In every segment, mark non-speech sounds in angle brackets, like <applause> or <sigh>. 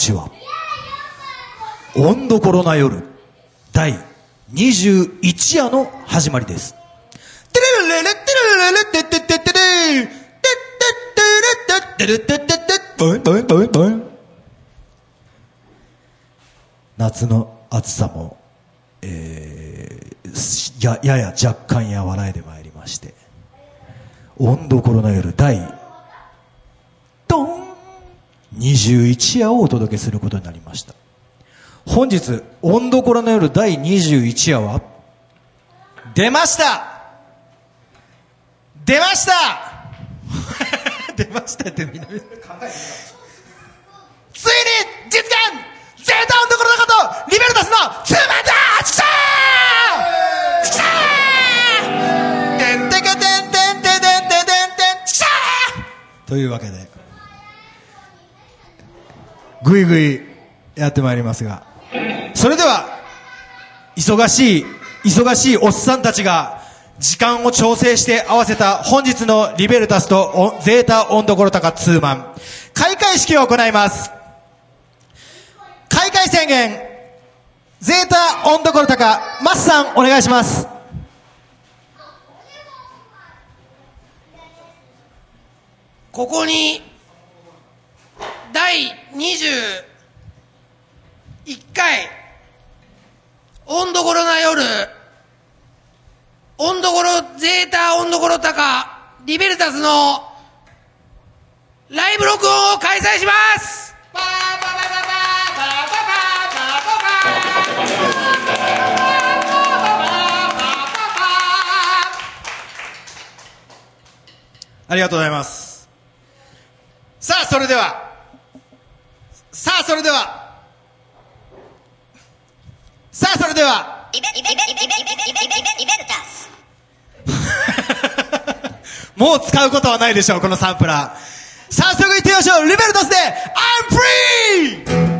ちは。温どころな夜第21夜の始まりです。夏の暑さも、えー、ややや若干和らいでまいりまして温どころの夜第ドン21夜をお届けすることになりました。本日温どころの夜第21夜は出ました!出ました! <laughs> 出ましたってみんなついに実現!ゼータ温どころのことリベルタスのツーマンだチクシャーチクシャーてんてけてんてんてんてんてんてんてんチクシャーというわけでぐいぐいやってまいりますが。それでは忙しい忙しいおっさんたちが時間を調整して合わせた本日のリベルタスとゼータオンどころタカツーマン。開会式を行います。開会宣言。ゼータオンどころタカマスさんお願いします。ここに第21回温どころな夜温どころゼータ温どころ高リベルタスのライブ録音を開催します。ありがとうございます。さあそれではさあそれでは。さあそれでは。<laughs> もう使うことはないでしょうこのサンプラー。早速行ってみましょう。リベルトスで I'm free!「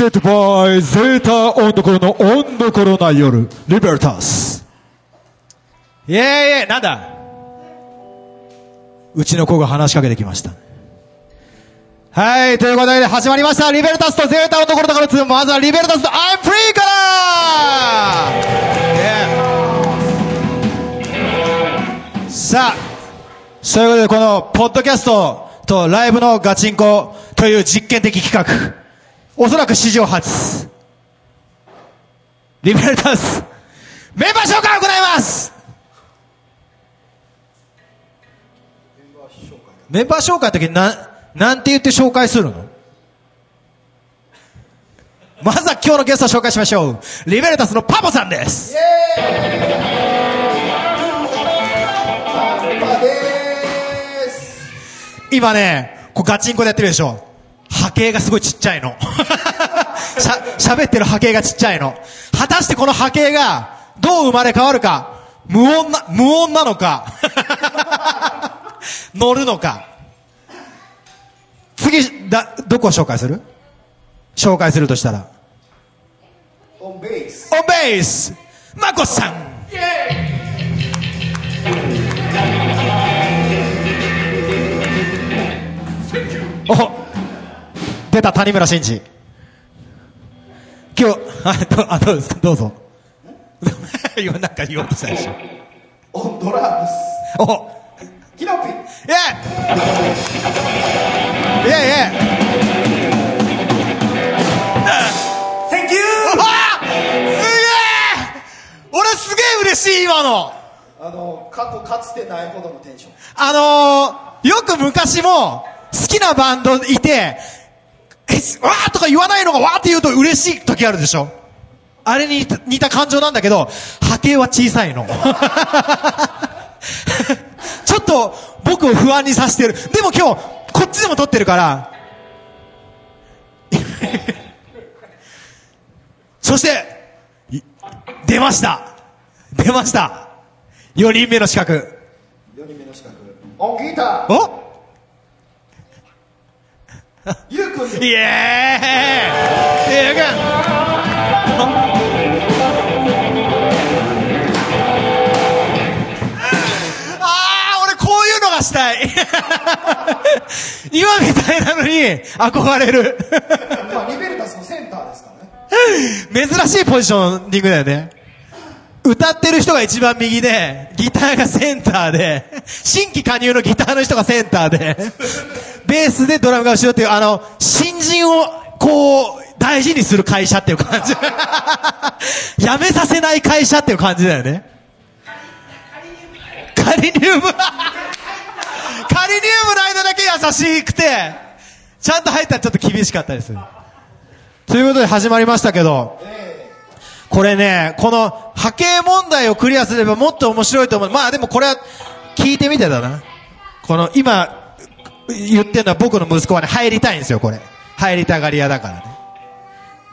presented by ゼータ温度コロの温度コロナ夜リベルタスイェーイイェーイなんだうちの子が話しかけてきましたはい、ということで始まりました。リベルタスとゼータのところだから2。まずはリベルタスと I'm free から、さあ、そういうことでこのポッドキャストとライブのガチンコという実験的企画。おそらく史上初。リベルタス、メンバー紹介を行いますメンバー紹介の時にな、なんて言って紹介するの？まずは今日のゲストを紹介しましょう。リベルタスのパポさんです。今ね、こうガチンコでやってるでしょ。波形がすごいちっちゃいの。<laughs> しゃ、喋ってる波形がちっちゃいの。果たしてこの波形がどう生まれ変わるか。無音な、無音なのか。<laughs> 乗るのか。次、だ、どこを紹介する？紹介するとしたら。オンベースオンベースマコさん出た谷村新司。今日あどうですか？どうぞ。<laughs> 今なんか言おうとしたでしょ。オンドラムスお。キノピ。イェイイェイイェイセンキュうわ！すげえ！俺すげえ嬉しい今の。ーあの過去かつてないほどのテンション。あのー、よく昔も好きなバンドいて、え、わーとか言わないのがわーって言うと嬉しい時あるでしょ？あれに似た感情なんだけど、波形は小さいの。<laughs> ちょっと僕を不安にさせてる。でも今日、こっちでも撮ってるから。<laughs> そして、い出ました。出ました。4人目の資格。4人目の資格オンギターお？ゆうくんイエー。イゆうく。ん <laughs> あー俺こういうのがしたい。<laughs> 今みたいなのに憧れる。まあリベルタスのセンターですからね。<laughs> 珍しいポジショニングだよね歌ってる人が一番右で、ギターがセンターで、新規加入のギターの人がセンターで、ベースでドラムが後ろっていう、あの、新人を、こう、大事にする会社っていう感じ。<laughs> 辞めさせない会社っていう感じだよね。カリニウムカリニウムの間だけ優しくて、ちゃんと入ったらちょっと厳しかったです。ということで始まりましたけど、これね、この波形問題をクリアすればもっと面白いと思う。まあでもこれは聞いてみてだな。この今言ってるのは僕の息子はね、入りたいんですよ、これ。入りたがり屋だからね。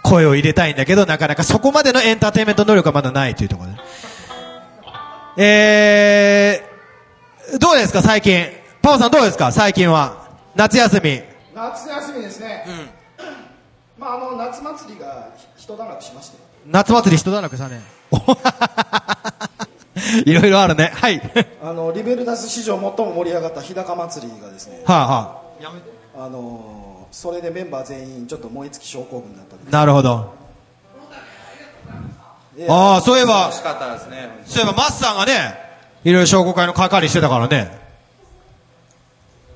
声を入れたいんだけど、なかなかそこまでのエンターテインメント能力はまだないというところで。えー、どうですか、最近？パオさんどうですか、最近は。夏休み。夏休みですねまああの夏祭りが一段落しまして夏祭り人だらけしたね。<laughs> いろいろあるね。はい。あのリベルタス史上最も盛り上がった日高祭りがですねはあはあのそれでメンバー全員ちょっと燃え尽き症候群だったんであ。なるほど。でああ、そういえばね。そういえばマスさんがね、いろいろ商工会の係してたからね。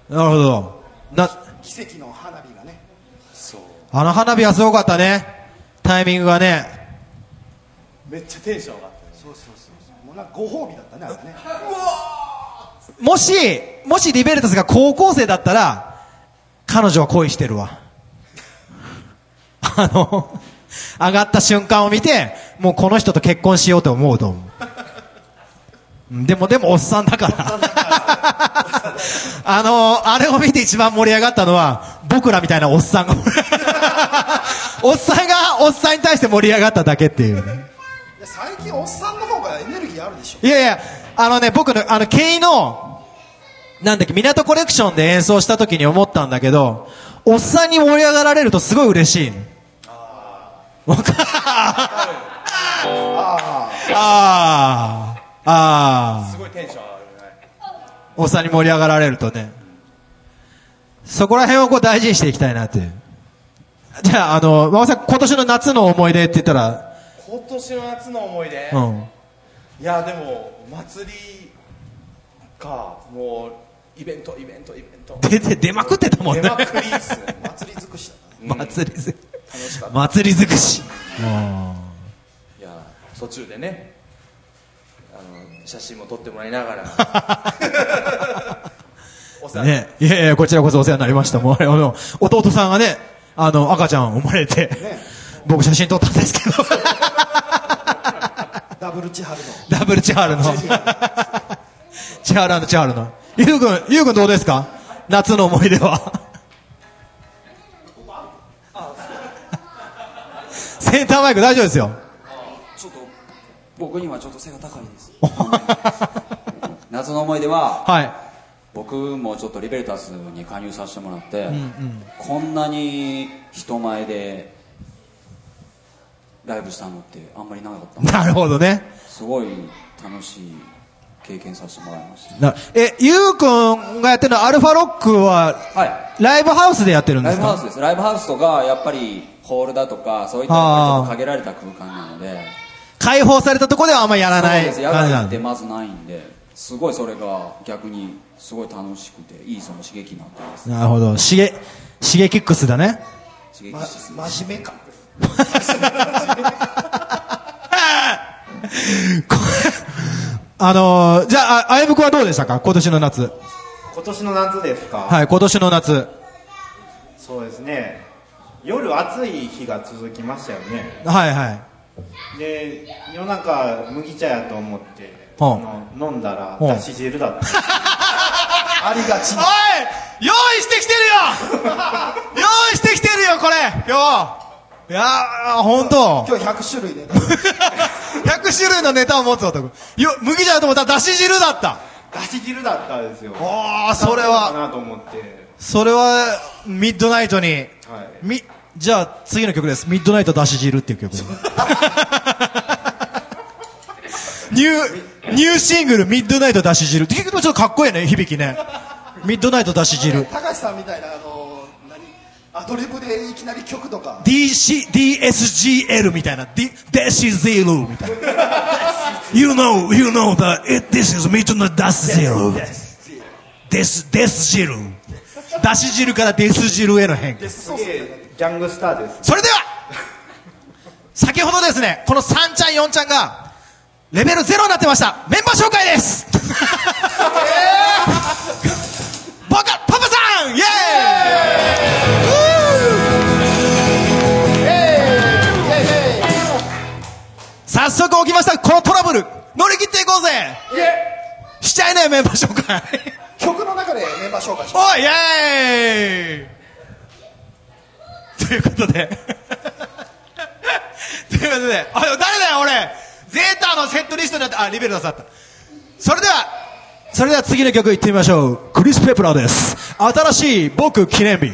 なるほど。な、奇跡の花火がねあの花火はすごかったね。タイミングがね。めっちゃテンション上がってそうそうそうもうなんかご褒美だったねあれねもし、もしリベルタスが高校生だったら、彼女は恋してるわ。<laughs> あの、上がった瞬間を見て、もうこの人と結婚しようと思うと思う。うんでも、でも、おっさんだから。<laughs> あの、あれを見て一番盛り上がったのは、僕らみたいなおっさんが。おっさんが、おっさんに対して盛り上がっただけっていうね。最近おっさんの方がエネルギーあるでしょ。いやいや、あのね、僕の、あの、ケイの、なんだっけ、港コレクションで演奏した時に思ったんだけど、おっさんに盛り上がられるとすごい嬉しいわかああああすごいテンション上がるね。おっさんに盛り上がられるとね。そこら辺をこう大事にしていきたいなっていう。じゃああの馬場さん今年の夏の思い出って言ったら今年の夏の思い出、うん。いやでも祭りかもうイベントイベントイベント。出て出まくってたもんね。出まくりっすね祭り尽くし <laughs> 祭りず楽し尽くし。いや途中でねあの写真も撮ってもらいながら。<laughs> ね。いやいやこちらこそお世話になりました。もうあの弟さんがねあの赤ちゃん生まれて、僕写真撮ったんですけど。ダブルチハルの。ダブルチハールの。チハールチハールの。ゆうくんゆうくんどうですか？夏の思い出は。センターマイク大丈夫ですよ。ちょっと僕にはちょっと背が高いです。<laughs> 夏の思い出ははい。僕もちょっとリベルタスに加入させてもらって、こんなに人前でライブしたのってあんまりなかったなるほどね。すごい楽しい経験させてもらいましなえゆうくんがやってるのアルファロックはたはい。ライブハウスでやってるんですか？ライブハウスです。ライブハウスとかやっぱりホールだとかそういったやっぱりちょっと限られた空間なので。開放されたところではあんまやらないそうです。野感じなんで外ってまずないんで。すごいそれが逆にすごい楽しくていいその刺激になってます。なるほど。シゲシゲキックスだね。刺激まし真面目か。こ <laughs> あのーじゃあああやぶくはどうでしたか？今年の夏。今年の夏ですか、はい今年の夏。そうですね。夜暑い日が続きましたよね。はいはい。で夜中麦茶やと思って、はあの飲んだらはだし汁だった。<laughs> ありがち。おい用意してきてるよ！<laughs> 用意してきてるよこれ今日いやー本当。今日100種類で。<laughs> 100種類のネタを持つ男。よ麦茶だと思ったらだし汁だった。だし汁だったんですよ。おーそれかはなと思って。それはミッドナイトに。はい。みじゃあ次の曲です。ミッドナイトだし汁っていう曲。<laughs> ニューニューシングルミッドナイトだし汁。って曲もちょっとかっこいいね響きね。ミッドナイトだし汁。高橋さんみたいなあの何アドリブでいきなり曲とか。DC DSGL みたいな。D- This is Zero みたいな。You know You know that it, This is Midnight Dash Zero. This This 汁だし汁からデス汁への変化。すげえギャングスターです。それでは先ほどですねこの3ちゃん4ちゃんがレベル0になってました。メンバー紹介です。バカパパさんイエー早速起きました。このトラブル。乗り切っていこうぜ。しちゃいなよメンバー紹介。曲の中でメンバー紹介します。おいイエーイ。ということで。ということで。あ誰だよ俺。ゼータのセットリストになってあリベルダスだった。それではそれでは次の曲いってみましょう。クリス・ペプラーです。新しい僕記念日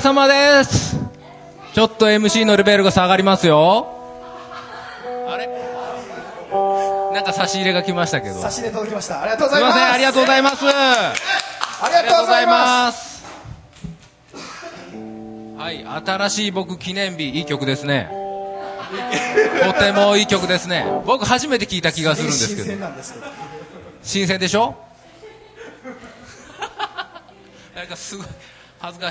れ様です。ちょっと MC のレベルが下がりますよ。あれ？なんか差し入れが来ましたけど。差し入れ届きました。ありがとうごすいざいます。ません。ありがとうございます。ありがとうございます。すはい。新しい僕記念日いい曲ですね。とてもいい曲ですね。僕初めて聞いた気がするんですけ新鮮どなんですけど。新鮮でしょなんかすごい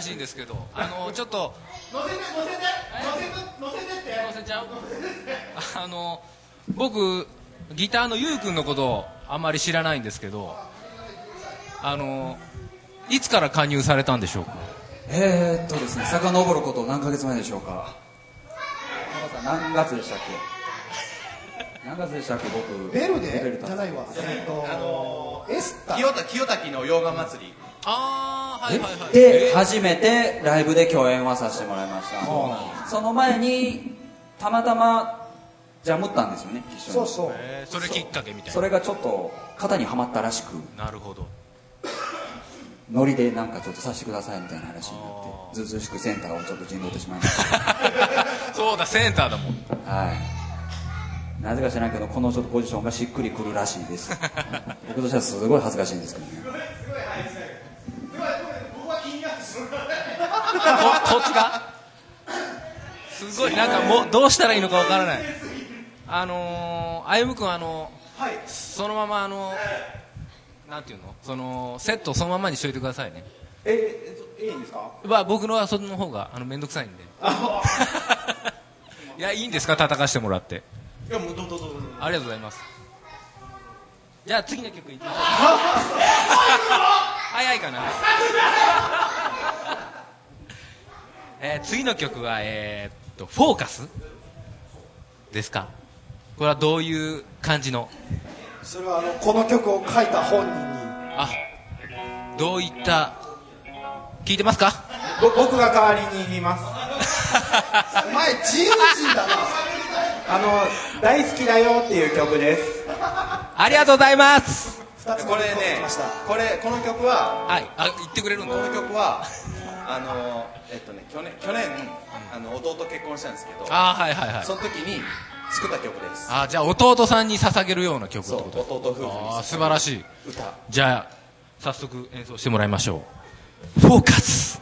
しいんですけどあの <laughs> ちょっと。乗せて乗せて乗せて乗せてって。乗せちゃう？あの僕ギターのゆうくんのことをあんまり知らないんですけどあのいつから加入されたんでしょうか？えー、っとですね遡ること何ヶ月前でしょうか？何月でしたっけ？何月でしたっけ僕。ベルじゃないわ。えっとエスタ。清田清滝の溶岩祭り。ああでえ初めてライブで共演はさせてもらいました。その前にたまたまジャムったんですよね一緒に。そうそう。えーそれきっかけみたいな。それがちょっと肩にはまったらしく。なるほど。ノリでなんかちょっとさせてくださいみたいな話になって <laughs> ずうずうしくセンターをちょっと陣取ってしまいまし <laughs> そうだセンターだもん。たはい。なぜか知らないけどこのちょっとポジションがしっくりくるらしいです。<laughs> 僕としてはすごい恥ずかしいんですけどねここっちが？すごいなんかもうどうしたらいいのかわからない。あのー、歩夢君あのそのままあのなんていうの？そのセットそのままにしといてくださいね。ええいいんですか？まあ僕のはその方があの面倒くさいんで。<laughs> いやいいんですか？叩かしてもらって。いやもうどうぞどうぞどうぞ。ありがとうございます。じゃあ次の曲いきましょう。<laughs> 早いかなえー次の曲はえーっと「フォーカス」ですか？これはどういう感じの？それはあのこの曲を書いた本人に。あどういった？聞いてますか？ぼ僕が代わりに言います。<laughs> お前自由人だな。あの大好きだよっていう曲です。ありがとうございます。二つこれね目にました。これこの曲は？はい。あ言ってくれるんだこの曲はあのえっとね去年去年あの弟結婚したんですけどあーはいはいはい。その時に作った曲です。あじゃあ弟さんに捧げるような曲ってそうこと弟夫婦にあー素晴らしい。歌。じゃあ早速演奏してもらいましょう。フォーカス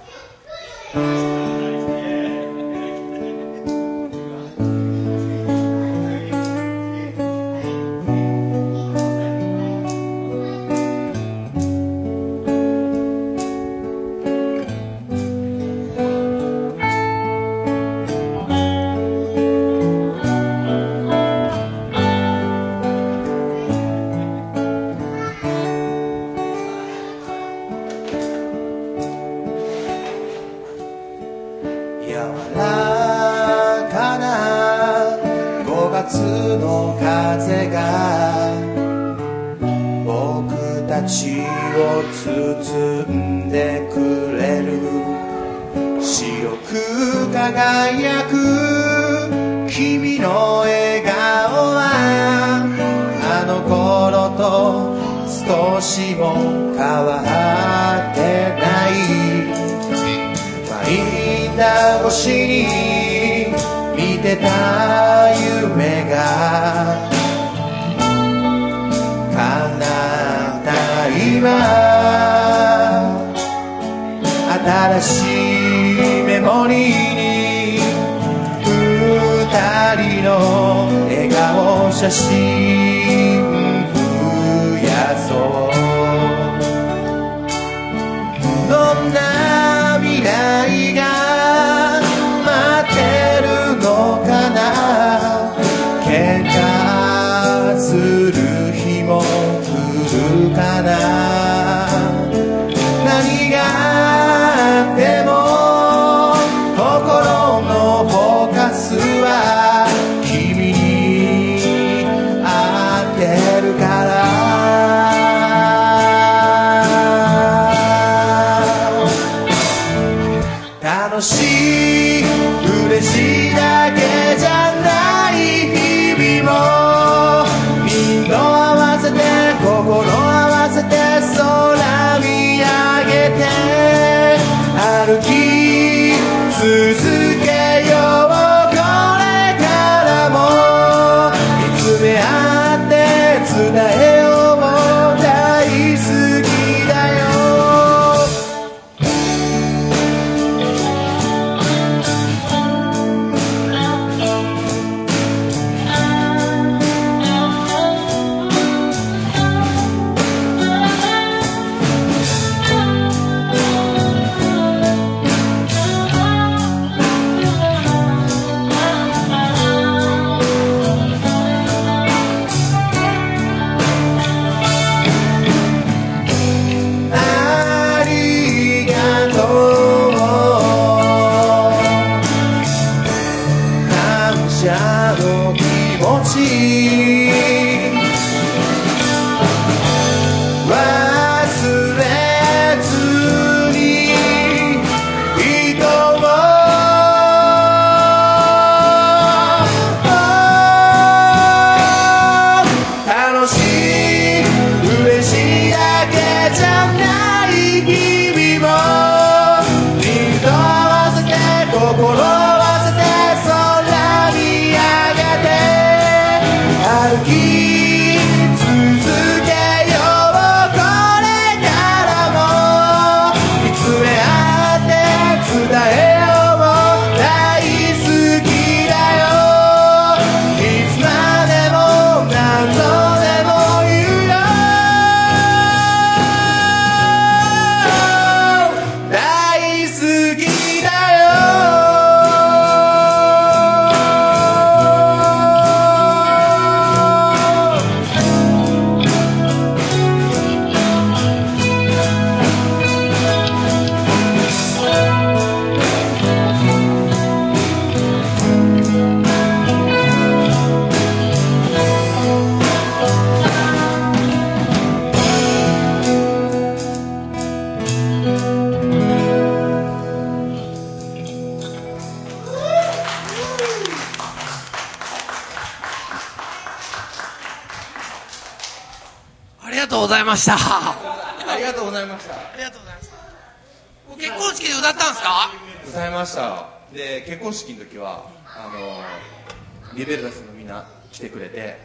来てくれて。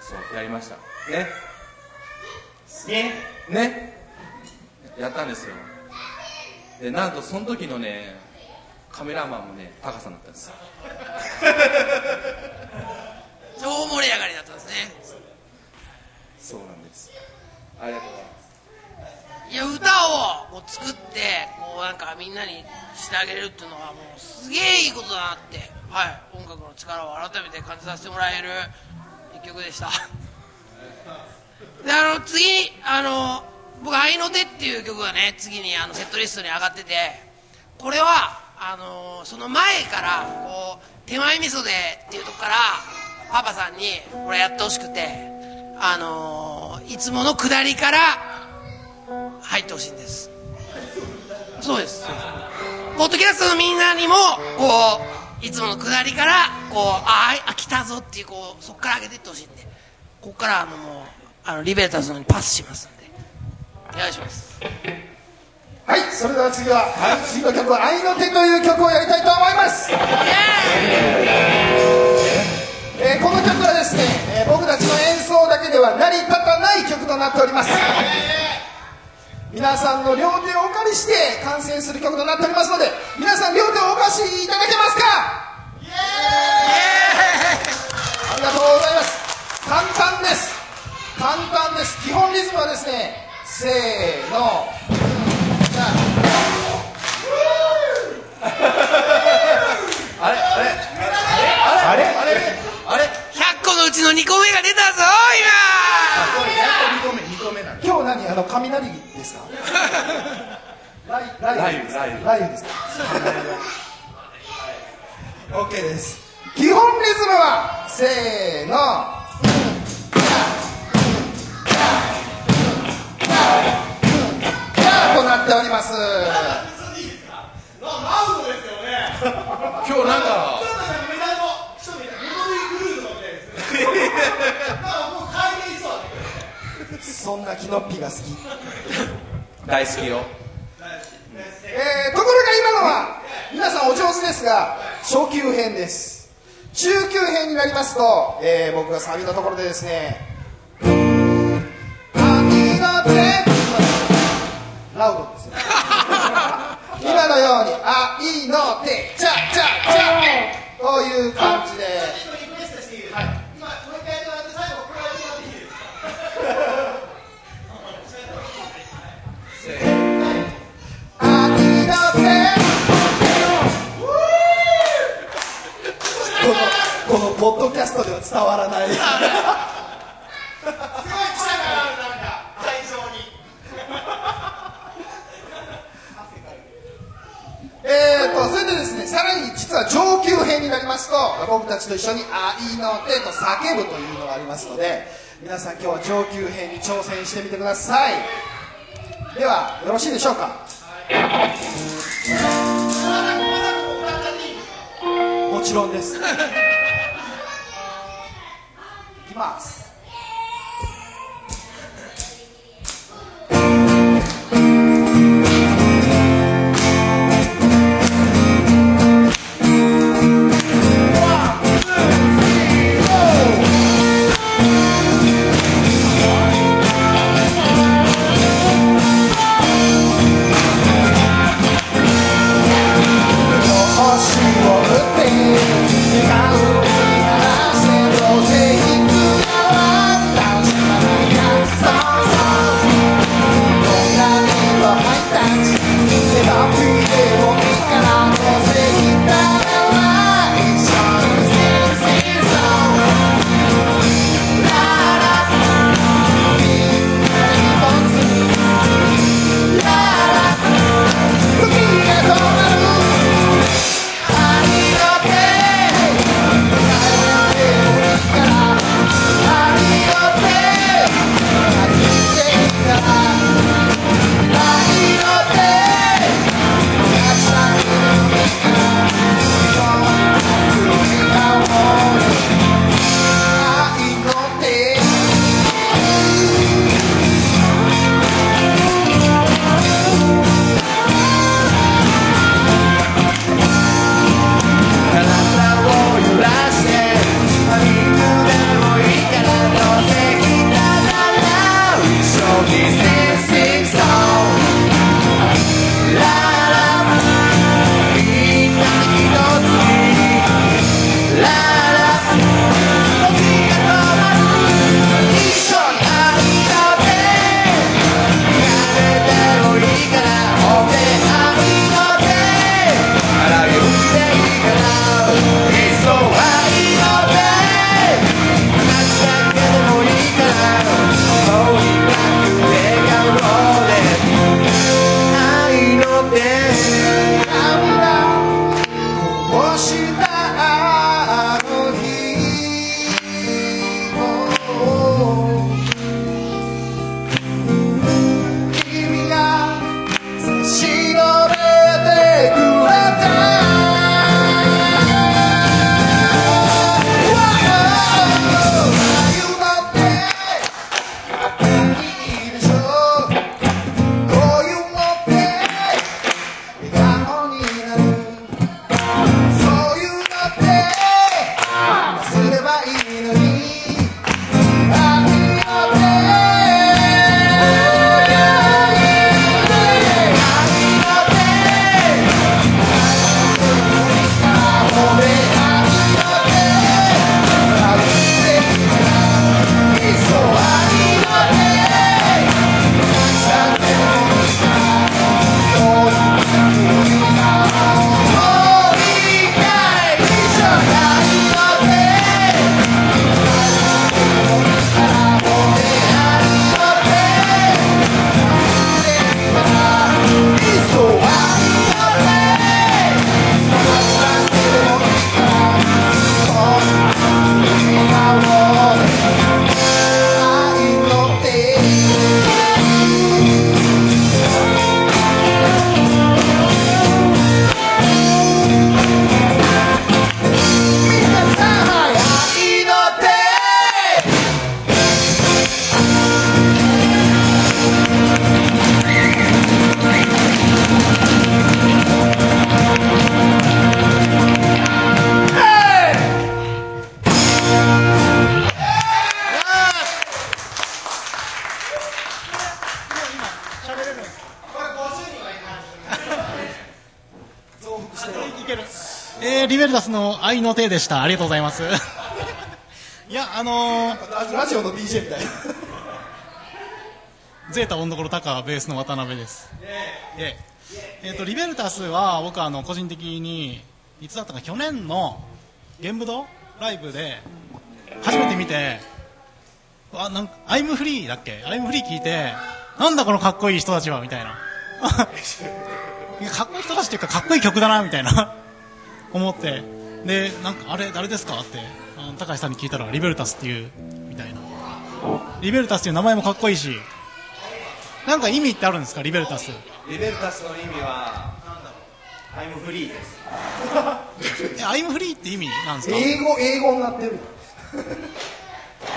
そうやりました。ね。ね。ね。やったんですよ。でなんとその時のねカメラマンもねタカさんだったんです。よ <laughs> 超盛り上がりだったんですね。そうなんです。ありがとうございますいや、歌をこう作って、こうなんかみんなにしてあげるっていうのはもうすげえいいことだなって、はい、音楽の力を改めて感じさせてもらえる <laughs> 一曲でした。<laughs> で、あの、次、あの、僕、愛の手っていう曲がね、次にあのセットリストに上がってて、これは、あの、その前から、こう、手前味噌でっていうとこから、パパさんにこれやってほしくて、あの、いつもの下りから入ってほしいんです。そうです。ポッドキャストのみんなにも、こう、いつもの下りから、こう、ああ、来たぞっていう、こう、そこから上げていってほしいんで、ここから、あの、もう、あの、リベルタスの方にパスしますんで、お願いします。はいそれでは次は、次の曲は「愛の手」という曲をやりたいと思います、えーこの曲はですね、えー僕たちの演奏だけでは成り立たない曲となっております皆さんの両手をお借りして完成する曲となっておりますので皆さん両手をお貸しいただけますか？ありがとうございます。簡単です。簡単です。基本リズムはですねせーの。じゃあ。<laughs> れ？あれ？あれ？あれ？あれ？100個のうちの2個目が出たぞ、2個目2個目なんあ今日何？あの雷？ですか？雷雷雨ですか雷雨雷雨ですか？OK です。基本リズムはせーの。となっております。今日なんか <laughs> そんなキノッピが好き。大好きよ。えーところが今のは皆さんお上手ですが初級編です。中級編になりますと、えー僕がサビのところでですね「愛の手」ラウドですよ今のように「愛の手」「チャチャチャ」という感じッドキャストでは伝わらない。<laughs> えーとそれでですねさらに実はは上級編になりますと僕たちと一緒に「愛の手」と叫ぶというのがありますので皆さん今日は上級編に挑戦してみてください。ではよろしいでしょうか？もちろんです <laughs> Max. 愛の手でした。ありがとうございます。<laughs> いや、あのー、ラジオの DJ みたい。な <laughs> ゼータ温どころタカベースの渡辺です。えええーとリベルタスは僕はあの個人的にいつだったか去年のゲンブドライブで初めて見てあなんかアイムフリーだっけ？アイムフリー聞いてなんだこのかっこいい人たちはみたいな。<laughs> かっこいい人たちっていうかかっこいい曲だなみたいな。思ってでなんかあれ誰ですか？ってあの高橋さんに聞いたらリベルタスっていうみたいな。リベルタスっていう名前もかっこいいしなんか意味ってあるんですか？リベルタス。リベルタスの意味はタイムフリーです。<laughs> えアイムフリーって意味なんですか？英語英語になってる。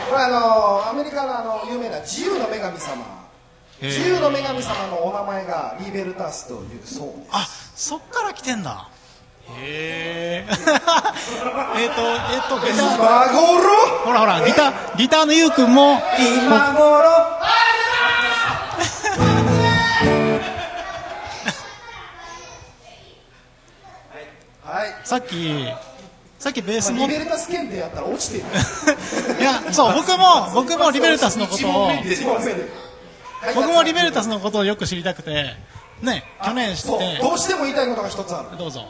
これあのアメリカのあの有名な自由の女神様。自由の女神様のお名前がリベルタスというそうです。あそっから来てんだへえ <laughs> えっとえっとギターほらほらギターギターのゆうくんも。今頃？はい。さっきさっきベースまあも。リベルタス検定やったら落ちてる。<laughs> いやそう僕も僕もリベルタスのことを。僕もリベルタスのことをよく知りたくて。ね去年知って。どうしても言いたいことが一つある。どうぞ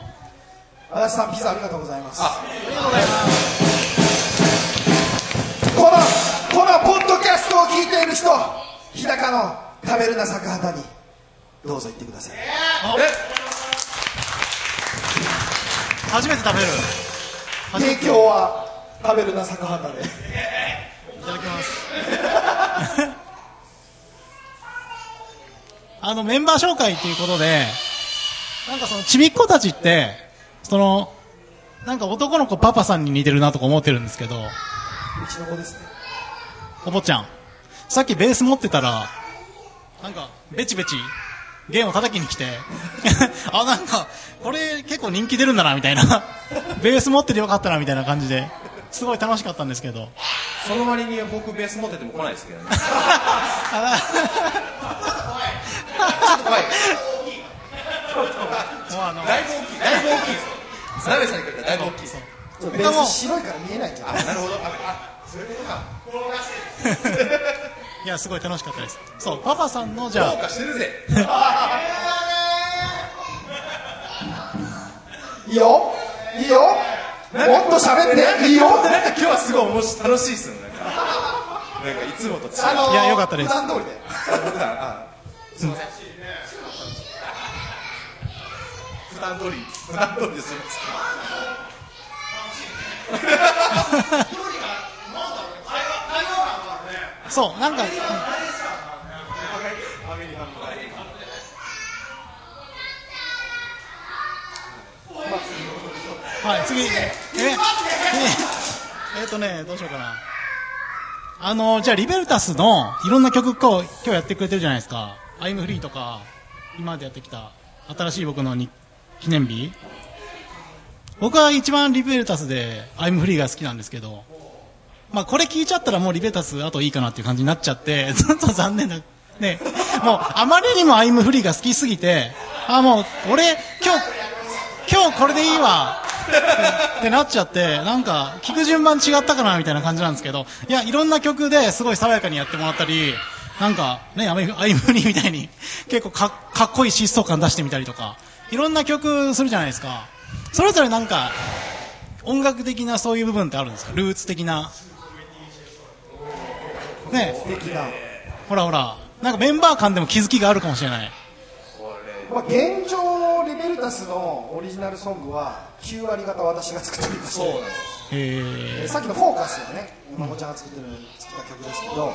足立さんピザありがとうございます。このこのポッドキャストを聞いている人日高の食べるな坂畑にどうぞ言ってください。初めて食べる。提て。供は食べるな坂畑で。いただきます。あのメンバー紹介っていうことでなんかそのちびっ子たちってそのなんか男の子パパさんに似てるなとか思ってるんですけど。うちの子ですねお坊ちゃん。さっきベース持ってたらなんかベチベチ弦を叩きに来て。<laughs> あなんかこれ結構人気出るんだなみたいな。<laughs> ベース持っててよかったなみたいな感じで。すごい楽しかったんですけど。その割には僕ベース持ってても来ないですけどね。<laughs> もうあのだいぶ大きい。だいぶ大きい。です鍋さんに比べたらだいぶ大きいベース白いから見えないんじゃないなるほどああそう。いう。ことかいやすごい楽しかったですそう。パパさんのじゃどう。してるぜいいよいいよもっと喋っていいよなんか今日はすごい面白い楽しいっすよなんかなんかいつもと違う。あのーいやよかったです普段通りで普段あすいません段通り。普段通りです。<laughs> そうなんか、うん。はい次。えええっとねどうしようかな。あのじゃあリベルタスのいろんな曲今日今日やってくれてるじゃないですか「アイムフリーとか今までやってきた新しい僕のに記念日？僕は一番リベルタスで「アイムフリーが好きなんですけどまあ、これ聞いちゃったらもうリベルタスあといいかなっていう感じになっちゃって、<laughs> ずっと残念な、ね、もうあまりにもアイムフリーが好きすぎて、あ、もう俺、今日、今日これでいいわ。ってなっちゃって、なんか聞く順番違ったかなみたいな感じなんですけど、いや、いろんな曲ですごい爽やかにやってもらったり、なんかね、アイムアイムフリーみたいに結構かっこいい疾走感出してみたりとか、いろんな曲するじゃないですか。それぞれなんか、音楽的なそういう部分ってあるんですか？ルーツ的な。ね。ほらほら、なんかメンバー間でも気づきがあるかもしれない。まあ、現状リベルタスのオリジナルソングは9割方私が作っておりましてへえー。さっきの「フォーカス」がね。まこちゃんが作ってる作った曲ですけど。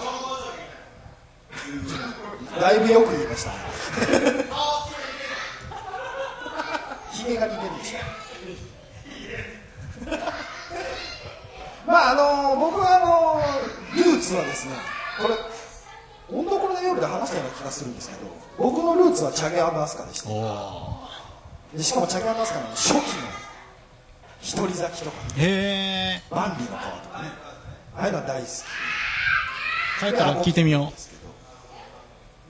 <laughs> だいぶよく言いましたひげが似てるでしょまああの僕はあのルーツはですねこれ温どころの夜で話したような気がするんですけど僕のルーツはチャゲアスカでしたでしかもチャゲアスカの初期の一人咲きとかね。万里の川とかねああいうのは大好き帰ったら聞いてみよ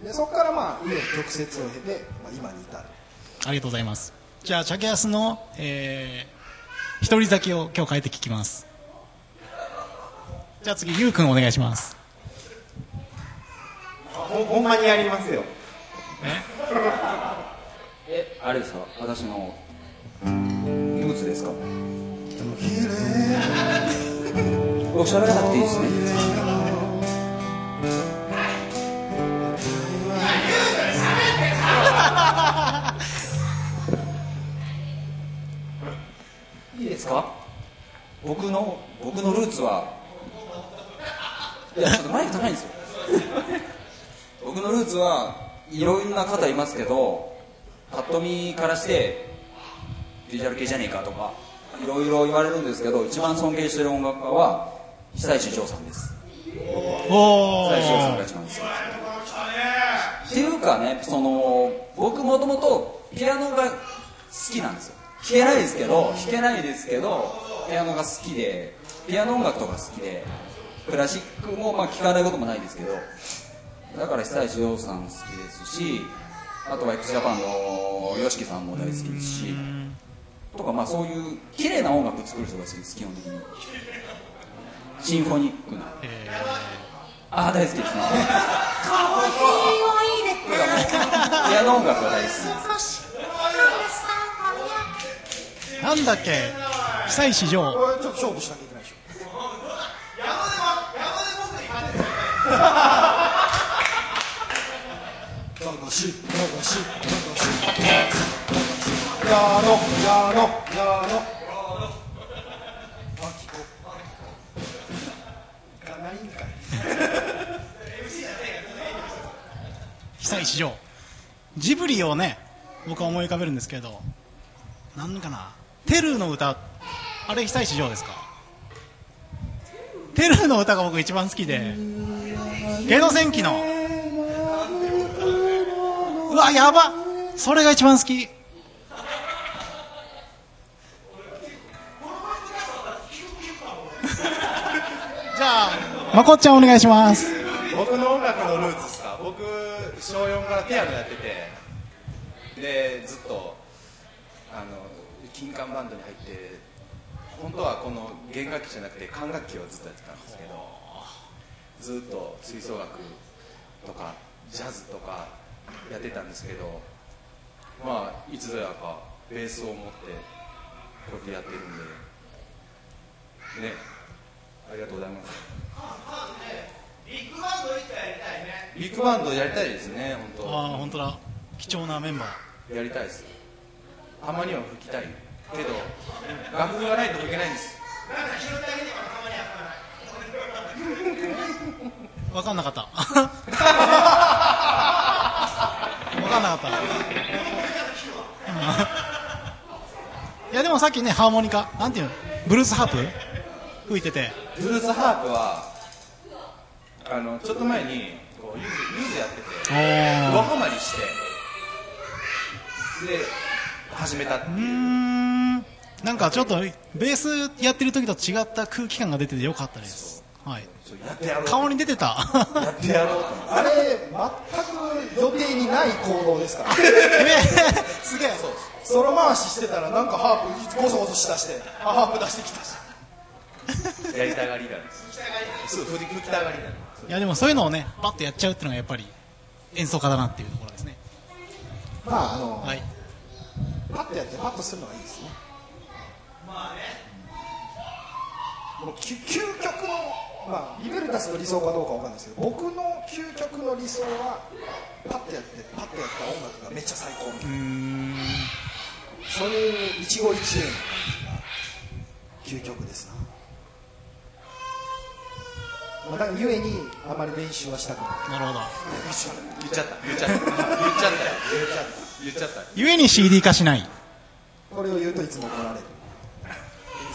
でそこからまあ紆余曲折を経て、まあ、今に至るう。ありがとうございます。じゃあ、チャゲアスの、えー、一人咲きを今日変えて聞きます。じゃあ次、ゆうくんお願いします。ほほんまにやりますよ。え？あれですか？私の。ルーツですか？僕喋らなくていいですね <laughs> ですか？僕の僕のルーツはいやちょっとマイク高いんですよ。<laughs> 僕のルーツはいろんな方いますけどパッと見からしてビジュアル系じゃねえかとかいろいろ言われるんですけど一番尊敬してる音楽家は久石譲さんです。お久石譲さんが一番好きですっていうかねその僕もともとピアノが好きなんですよ弾けないですけど弾けないですけどピアノが好きでピアノ音楽とか好きでクラシックもまあ聴かないこともないですけどだから久石譲さん好きですしあとは x ジャパンの YOSHIKI さんも大好きですしとかまあそういう綺麗な音楽作る人が好きです基本的に。シンフォニックな。ああ大好きですね。ピアノ音楽が大好きですなんだっけ？久石譲。ちょっと勝負しなきゃいけないでしょ流し流し流しやのやのやのあ聞こうがないんかい久石譲。ジブリをね僕は思い浮かべるんですけどなんかな。テルの歌あれ久石譲ですか？テルの歌が僕一番好きで。芸能戦記の。うわやば。それが一番好き。<laughs> じゃあまこっちゃんお願いします。僕の音楽のルーツですか？僕小4からピアノやってて。でずっと金管バンドに入って本当はこの弦楽器じゃなくて管楽器をずっとやってたんですけどずっと吹奏楽とかジャズとかやってたんですけどまあいつぞやかベースを持ってこうやってやってるんでねありがとうございます。ビッグバンドやりたいね。ビッグバンドやりたいですね本当。ああ本当だ。貴重なメンバー。やりたいです。たまには吹きたいけど楽譜がないと吹けないんです。分かんなかった。<laughs> 分かんなかった。いやでもさっきねハーモニカなんていうの？ブルースハープ？吹いてて。ブルースハープはあのちょっと前にこうブルースやっててドハマりしてで始めたっていう。んなんかちょっとベースやってる時と違った空気感が出ててよかったです。はい。顔に出てた。やってやろう。あれ全く予定にない行動ですから。<laughs> すげえ。ソロ回ししてたらなんかハープゴソゴソしだしてあハープ出してきたし。やりたがりなんです。そう吹き吹きたがりなんです。いやでもそういうのをねパッとやっちゃうっていうのがやっぱり演奏家だなっていうところですね。まああの、はい。パッとやってパッとするのがいいですねもう究究極のまあリベルタスの理想かどうかわかんないですけど僕の究極の理想はパッとやってパッとやった音楽がめっちゃ最高みたいな。そういう一期一会の感じが究極ですな、まあ、だからゆえにあまり練習はしたくない。なるほど。<laughs> 言っちゃった。言っちゃった。言っちゃった。よ言っちゃった。ゆえに CD 化しない。これを言うといつも怒られる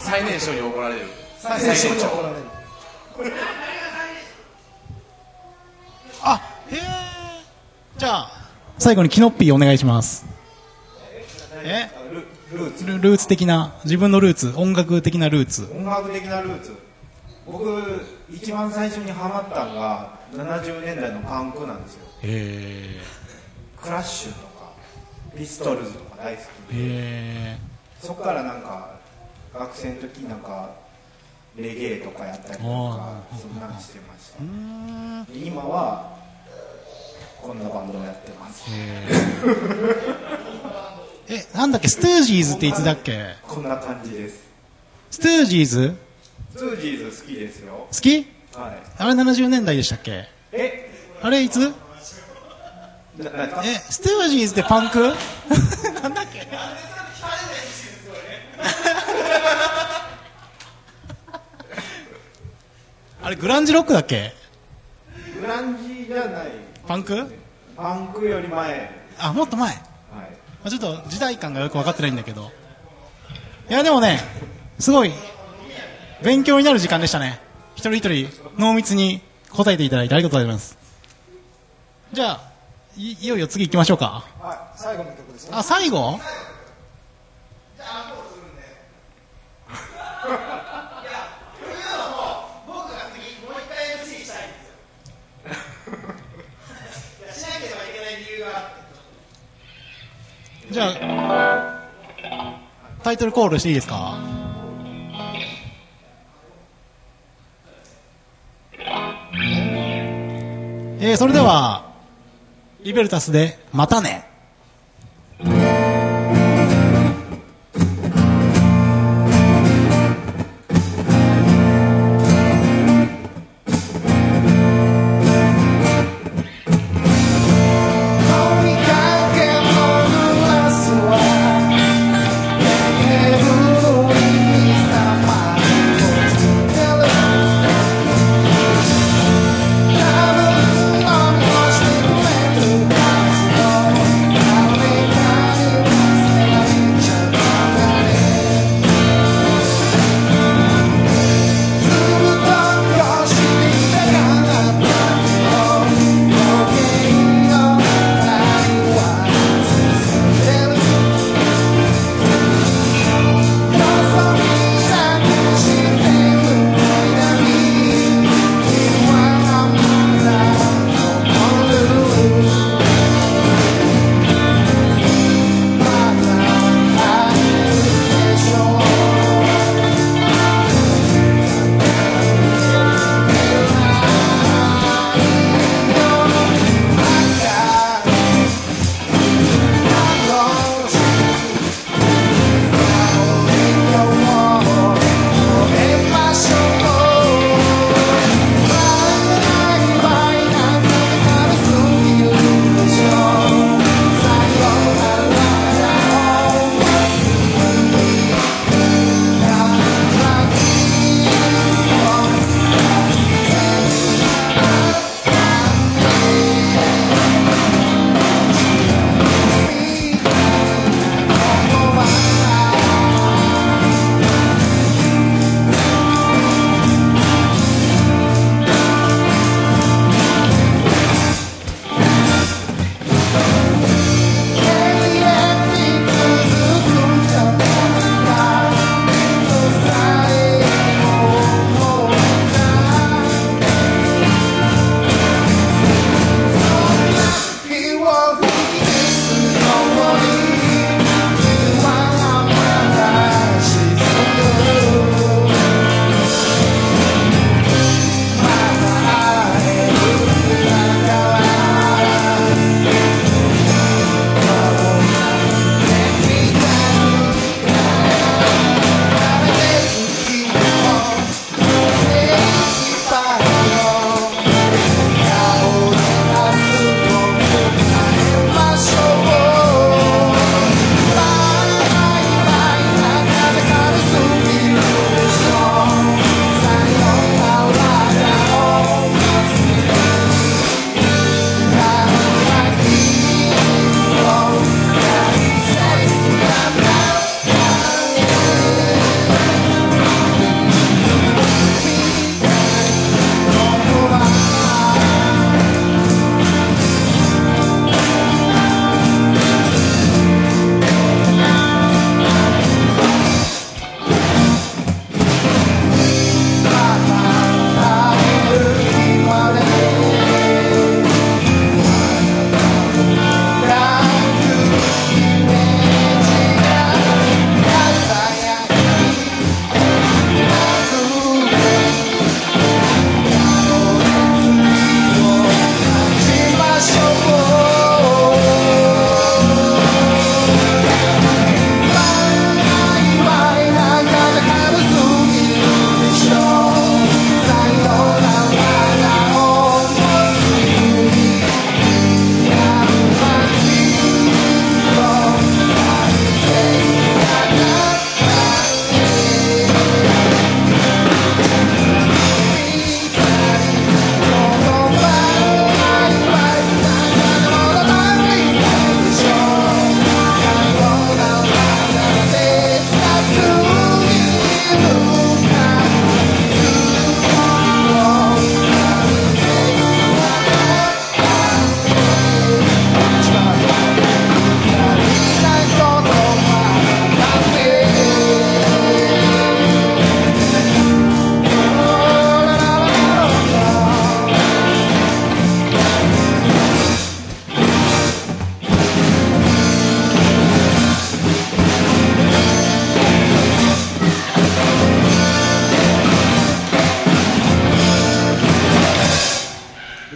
最年少に怒られる。最年少に怒られる。あへえじゃあ最後にキノッピーお願いします。え？ルルーツルルーツ的な自分のルーツ音楽的なルーツ。音楽的なルーツ。僕一番最初にハマったのが70年代のパンクなんですよ。へクラッシュとかピストルズとか大好きえへそこからなんか学生の時なんかレゲエとかやったりとかあそんなんしてました。今はこんなバンドをやってます。えなんだっけ？ストゥージーズっていつだっけ？こんな感じです。ストゥージーズ？ストゥージーズ好きですよ。好き？はい。あれ70年代でしたっけ？え？あれいつ？えストゥージーズってパンク？<laughs> なんだっけ？<laughs> あれグランジロックだっけ？グランジじゃない。パンク？パンクより前。あもっと前、はい。まあちょっと時代感がよく分かってないんだけど。いやでもねすごい勉強になる時間でしたね。一人一人濃密に答えていただいてありがとうございます。じゃあいいよいよ次行きましょうか。はい最後の曲ですね。あ最後僕が次もう一回 MC したいんですよしなければいけない理由があってじゃあタイトルコールしていいですか？えー、それではリベルタスで「またね」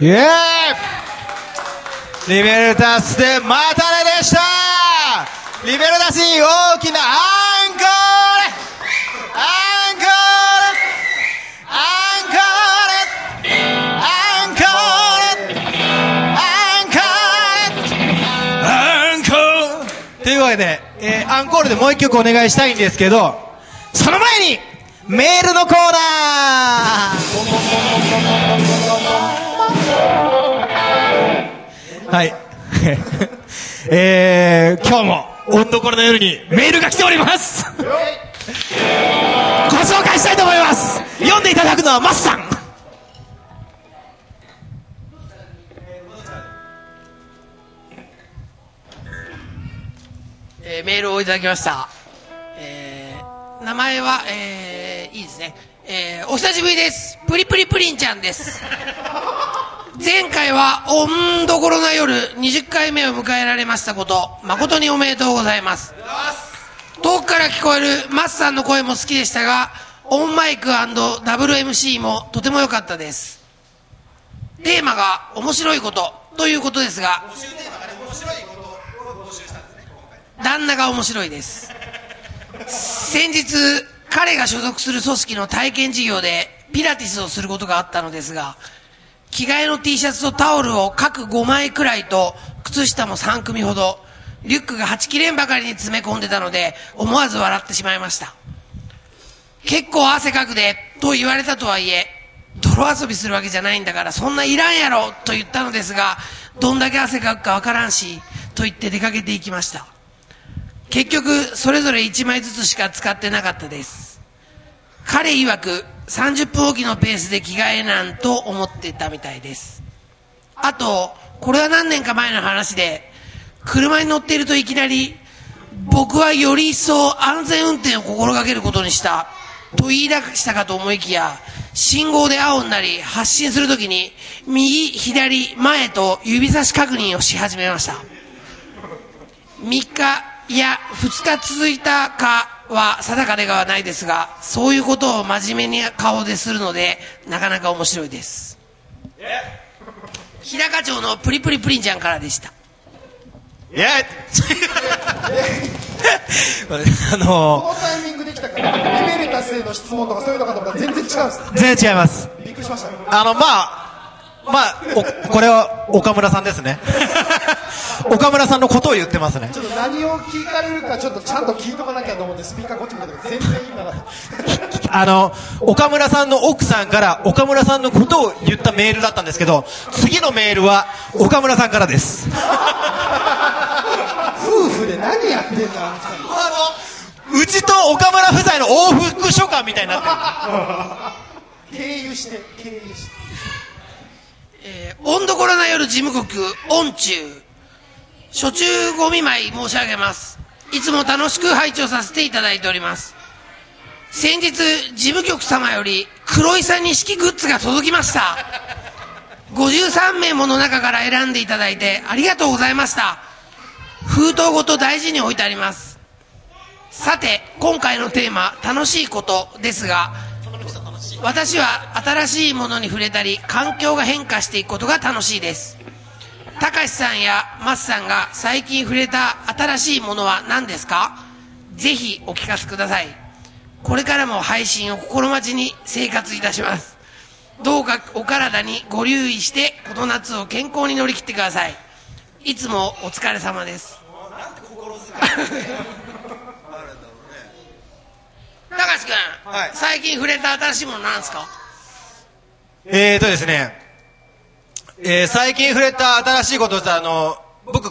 イエーイ。リベルタスでまたねでした。リベルタスに大きなアンコール。アンコール。アンコール。アンコール。アンコール。アンコール。というわけで、えーアンコールでもう一曲お願いしたいんですけど、はい。<laughs> えー、今日も、温どころの夜にメールが来ておりますご紹介したいと思います読んでいただくのはマスさんえーメールをいただきました。ましたこと、誠におめでとうございます。遠くから聞こえるマスさんの声も好きでしたが、オンマイクダブル MC もとても良かったです。テーマが面白いことということですが、旦那が面白いです。先日、彼が所属する組織の体験事業でピラティスをすることがあったのですが、着替えの T シャツとタオルを各5枚くらいと、靴下も3組ほど、リュックが8切れんばかりに詰め込んでたので、思わず笑ってしまいました。結構汗かくで、と言われたとはいえ、泥遊びするわけじゃないんだから、そんないらんやろ、と言ったのですが、どんだけ汗かくかわからんし、と言って出かけていきました。結局、それぞれ1枚ずつしか使ってなかったです。彼曰く、30分おきのペースで着替えなんと思ってたみたいです。あと、これは何年か前の話で、車に乗っているといきなり、僕はより一層安全運転を心がけることにした、と言い出したかと思いきや、信号で青になり発進するときに、右、左、前と指差し確認をし始めました。3日いや2日続いたかは定かではないですが、そういうことを真面目に顔でするので、なかなか面白いです。日高町のプリプリプリンちゃんからでした。イエーイあのこのタイミングできたからリベルタスへの質問とかそういうのかと思ったら全然違うんです全然違います。びっくりしましたあの、まあ、まあ、おこれは岡村さんですね。<laughs> 岡村さんのことを言ってますね。ちょっと何を聞かれるかちょっとちゃんと聞いとかなきゃと思ってスピーカーこっち向けたけど全然言いなかったあの、岡村さんの奥さんから岡村さんのことを言ったメールだったんですけど、次のメールは岡村さんからです。夫婦で何やってんだあの、うちと岡村夫妻の往復書簡みたいになってる。経由して経由してえー、温どころな夜事務局、温中。初中ご見舞い申し上げます。いつも楽しく拝聴させていただいております。先日、事務局様より黒いさ錦グッズが届きました。53名もの中から選んでいただいてありがとうございました。封筒ごと大事に置いてあります。さて、今回のテーマ、楽しいことですが、私は新しいものに触れたり、環境が変化していくことが楽しいです。たかしさんやマスさんが最近触れた新しいものは何ですか？ぜひお聞かせください。これからも配信を心待ちに生活いたします。どうかお体にご留意して、この夏を健康に乗り切ってください。いつもお疲れ様です。たかしくん、最近触れた新しいものなんですか？えーとですね、えー最近触れた新しいことってあの、僕、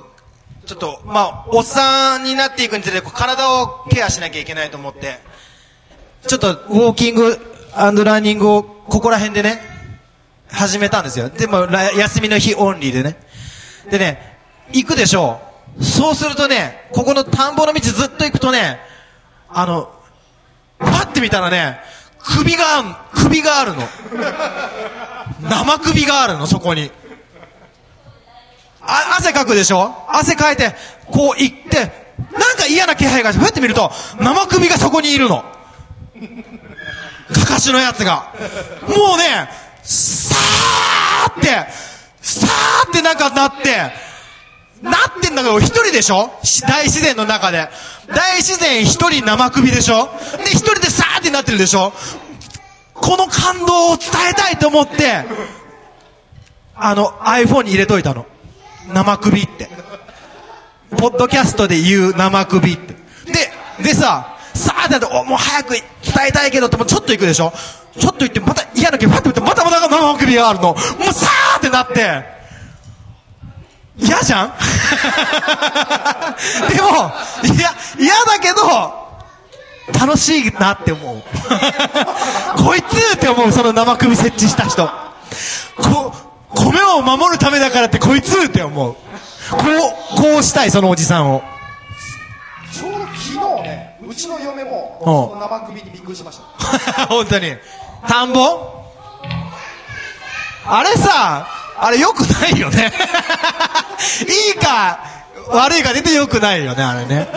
ちょっと、まあ、おっさんになっていくにつれて、体をケアしなきゃいけないと思って、ちょっと、ウォーキングランニングを、ここら辺でね、始めたんですよ。でも、ら休みの日オンリーでね。でね、行くでしょう。そうするとね、ここの田んぼの道ずっと行くとね、あの、パッて見たらね、首が、首があるの。生首があるの、そこに。あ、汗かくでしょ？汗かいて、こう行って、なんか嫌な気配がして、ふって見ると、生首がそこにいるの。かかしのやつが。もうね、さーって、さーってなんかなって、なってんだけど、一人でしょ？大自然の中で。大自然一人生首でしょ？で、一人でさーってなってるでしょ？この感動を伝えたいと思って、あの、iPhone に入れといたの。生首って。ポッドキャストで言う生首って。で、でさ、さーってなって、お、もう早く伝えたいけどって、もうちょっと行くでしょ？ちょっと行って、また嫌な気パッと見て、またまた生首があるの。もうさーってなって、嫌じゃん？<laughs> でも、いや、嫌だけど、楽しいなって思う。<laughs> こいつって思う、その生首設置した人。こ、米を守るためだからってこいつって思う。こう、こうしたい、そのおじさんを。ちょうど昨日ねうちの嫁もその生首にびっくりしました <laughs> 本当に。田んぼ？あれさ、あれ良くないよね。いいか、悪いか出て良くないよね、あれね。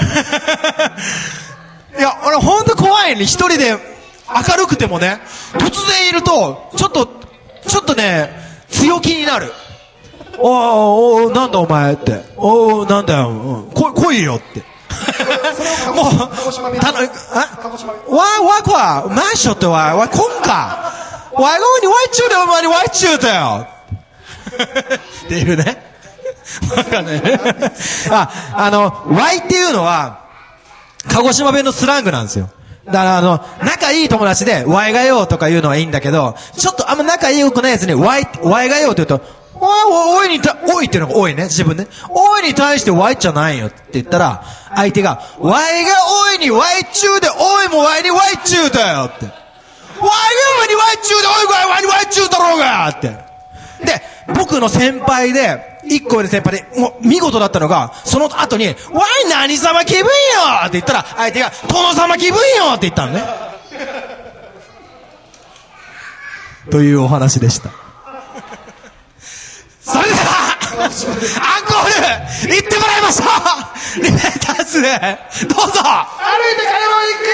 いや、俺ほんと怖いね。一人で明るくてもね、突然いると、ちょっと、ちょっとね、強気になる。おーおーなんだお前って。おーなんだよ。うん来い、来いよって。もう、たの、あわ、わこは、マンションってわ、わ、こんか。わいごにわいちゅうだよ、お前にわいちゅうだよ。<laughs> っていうね。なんかね。<laughs> あ、あの、わいっていうのは、鹿児島弁のスラングなんですよ。だからあの、仲いい友達で、わいがようとか言うのはいいんだけど、ちょっとあんま仲良くないやつに、わい、わいがようって言うと、おい、おいにた、おいっていうのが多いね、自分ね。おいに対してわいじゃないよって言ったら、相手が、わいがおいにわい中で、おいもわいにわい中だよって。わいがおいにわい中で、おいがわいにわい中だろうがって。で、僕の先輩で、一個上の先輩で、もう見事だったのが、その後に、わい何様気分よ！って言ったら、相手が、殿様気分よ！って言ったのね。<laughs> というお話でした。それでは、アンコール、行ってもらいましょう。リベーターズ、どうぞ。歩いて買い物行け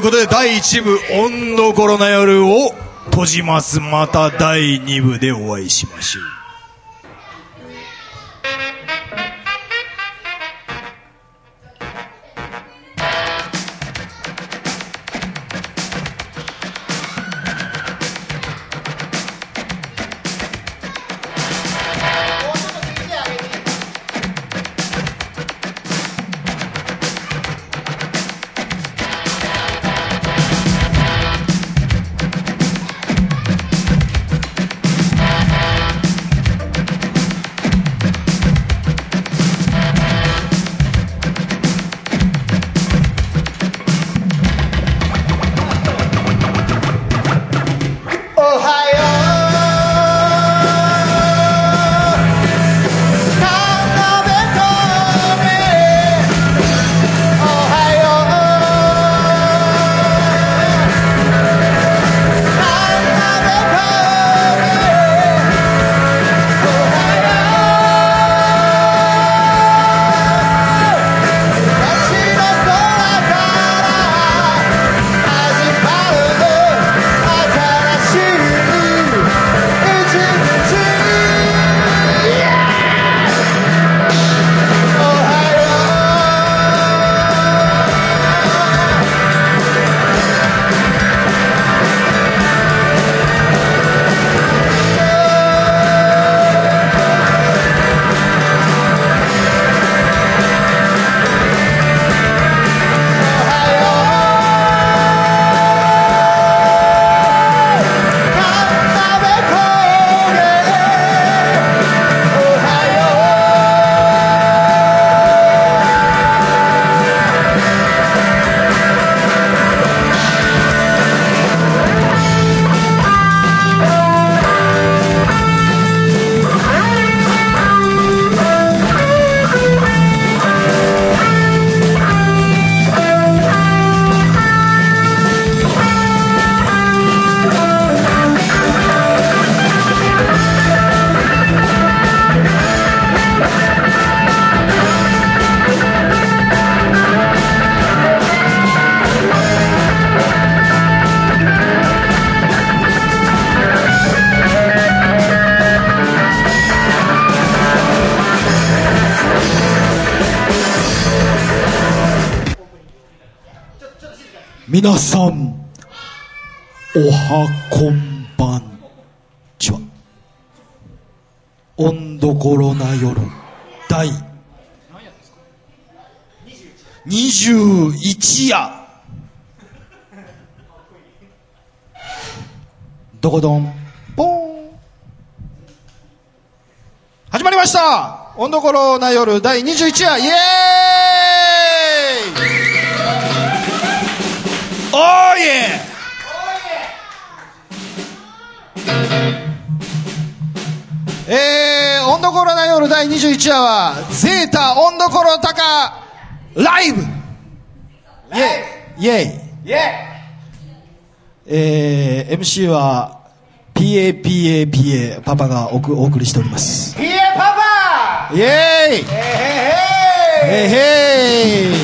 ということで第1部「温度コロナ夜」を閉じます。また第2部でお会いしましょう。皆さんおはこんばんちは。温どころな夜第21夜。どこどんポーン。始まりました。温どころな夜第21夜。イエーイ。第21夜は、ゼータ温どころ高ライブ。イェイ。イェイ。イェえー、MC は、PAPAPA パパがおくお送りしております。イピエパパ。イェーイへへへへへー。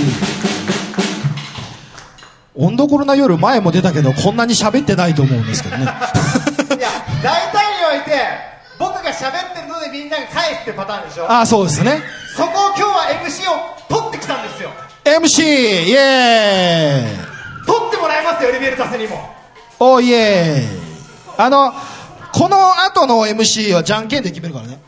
温どころな夜前も出たけど、こんなに喋ってないと思うんですけどね。みんなが返すってパターンでしょ？あ、そうですね。そこを今日は MC を取ってきたんですよ MC! イェーイ取ってもらいますよリベルタスにもおイエーイあの、この後の MC はじゃんけんで決めるからね。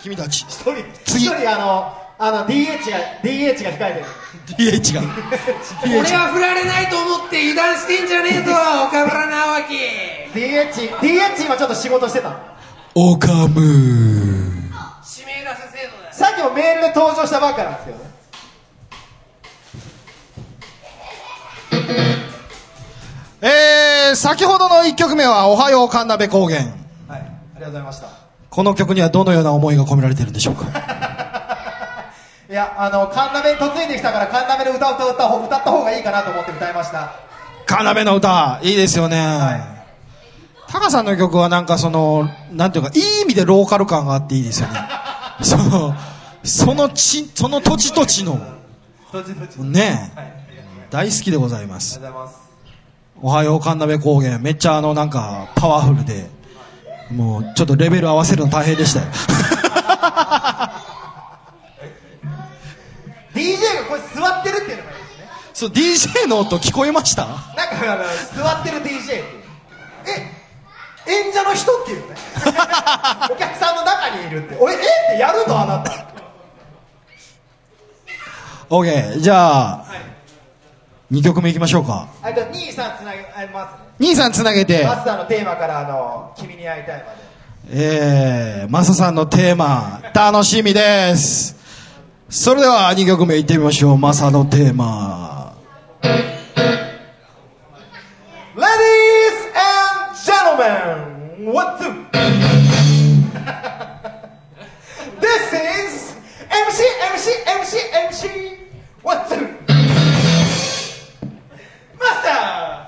君たち。一人次一人あのあの DH が DH が控えてる DH が。<laughs> 俺は振られないと思って油断してんじゃねえぞ岡村直樹 DH DH 今ちょっと仕事してたオカム。指名出せ制度だよさっきもメールで登場したばっかなんですけどね。えー、先ほどの1曲目は、おはよう神鍋高原。はいありがとうございました。この曲にはどのような思いが込められているんでしょうか？<laughs> いやあのカンナメに嫁いできたからカンナメの歌を歌った方歌った方がいいかなと思って歌いました。神鍋の歌、いいですよね。タカさんの曲はなんかその、なんていうか、いい意味でローカル感があっていいですよね。<laughs> その、その地、その土地土地の、ねはい大好きでございます。おはよう神鍋高原。めっちゃあのなんかパワフルで。もうちょっとレベル合わせるの大変でしたよ。<laughs> DJ がこれ座ってるっていうのがいいですね。そう DJ の音聞こえました？なんかあの座ってる DJ ってえ演者の人っていうね。<laughs> お客さんの中にいるって。俺え？ってやるのあなた。OK じゃあ、2曲目いきましょうか。兄さんつなげます。ね兄さんつなげて。マスターのテーマからあの「君に会いたい」まで。えー、マサさんのテーマ楽しみです。それでは2曲目いってみましょう。マサのテーマ gentlemen, what do? <laughs> this is MC, MC, MC, MC, what do? Master!「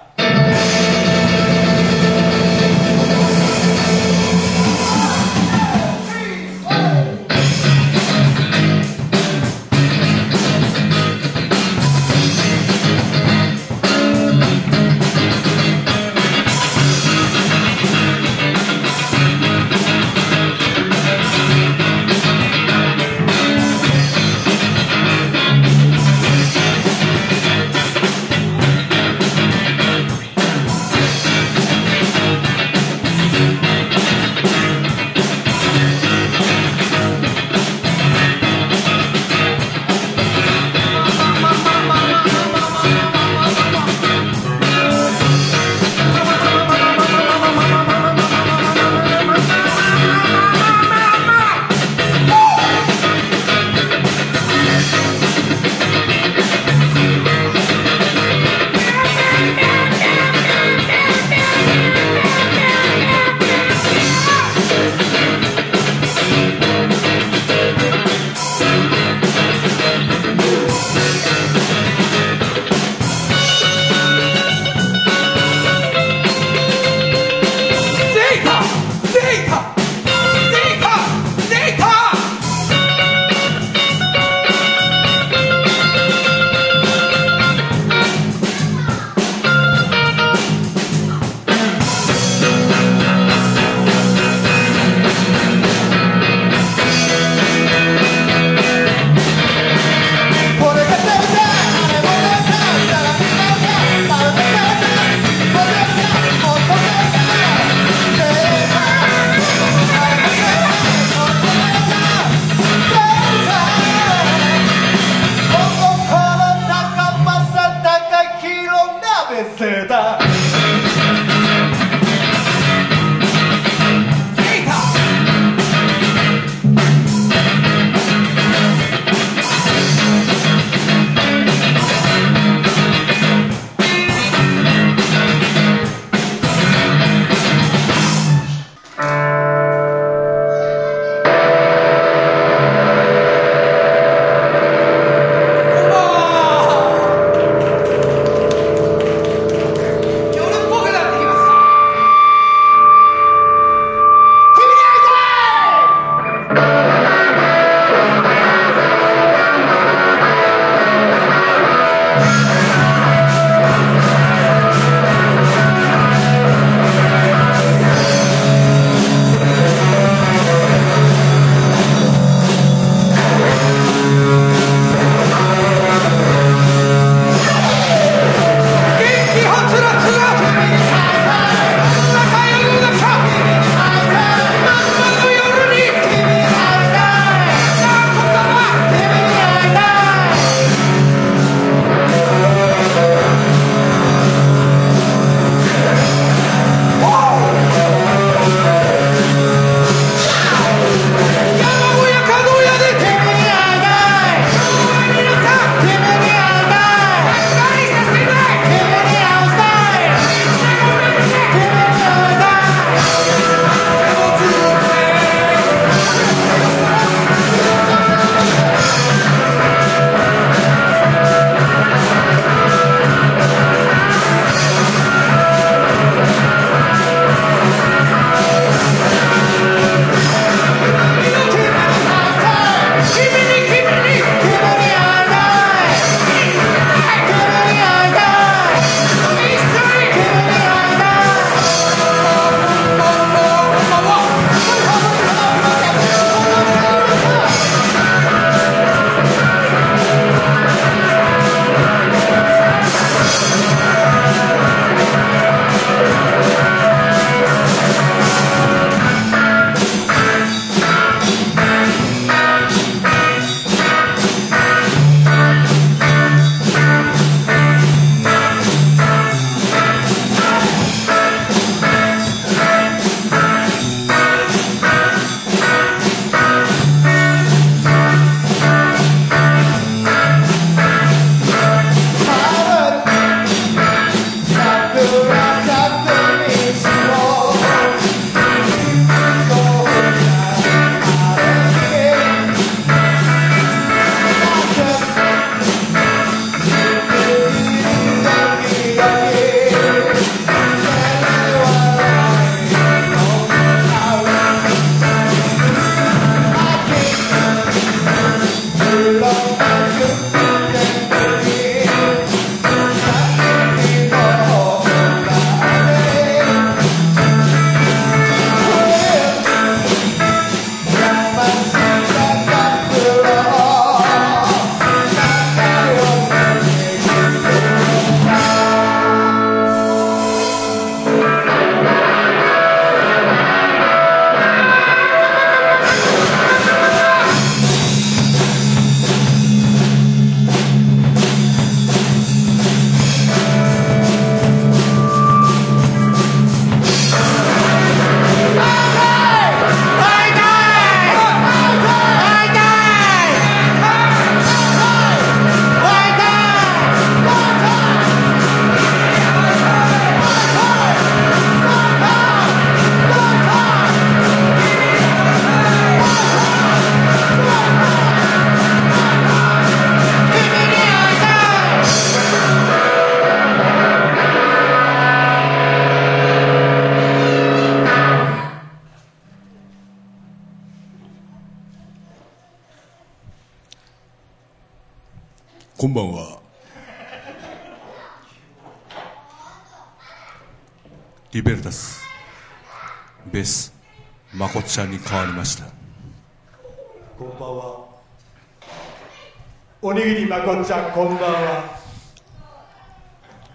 おにぎりまこっちゃんこんばんは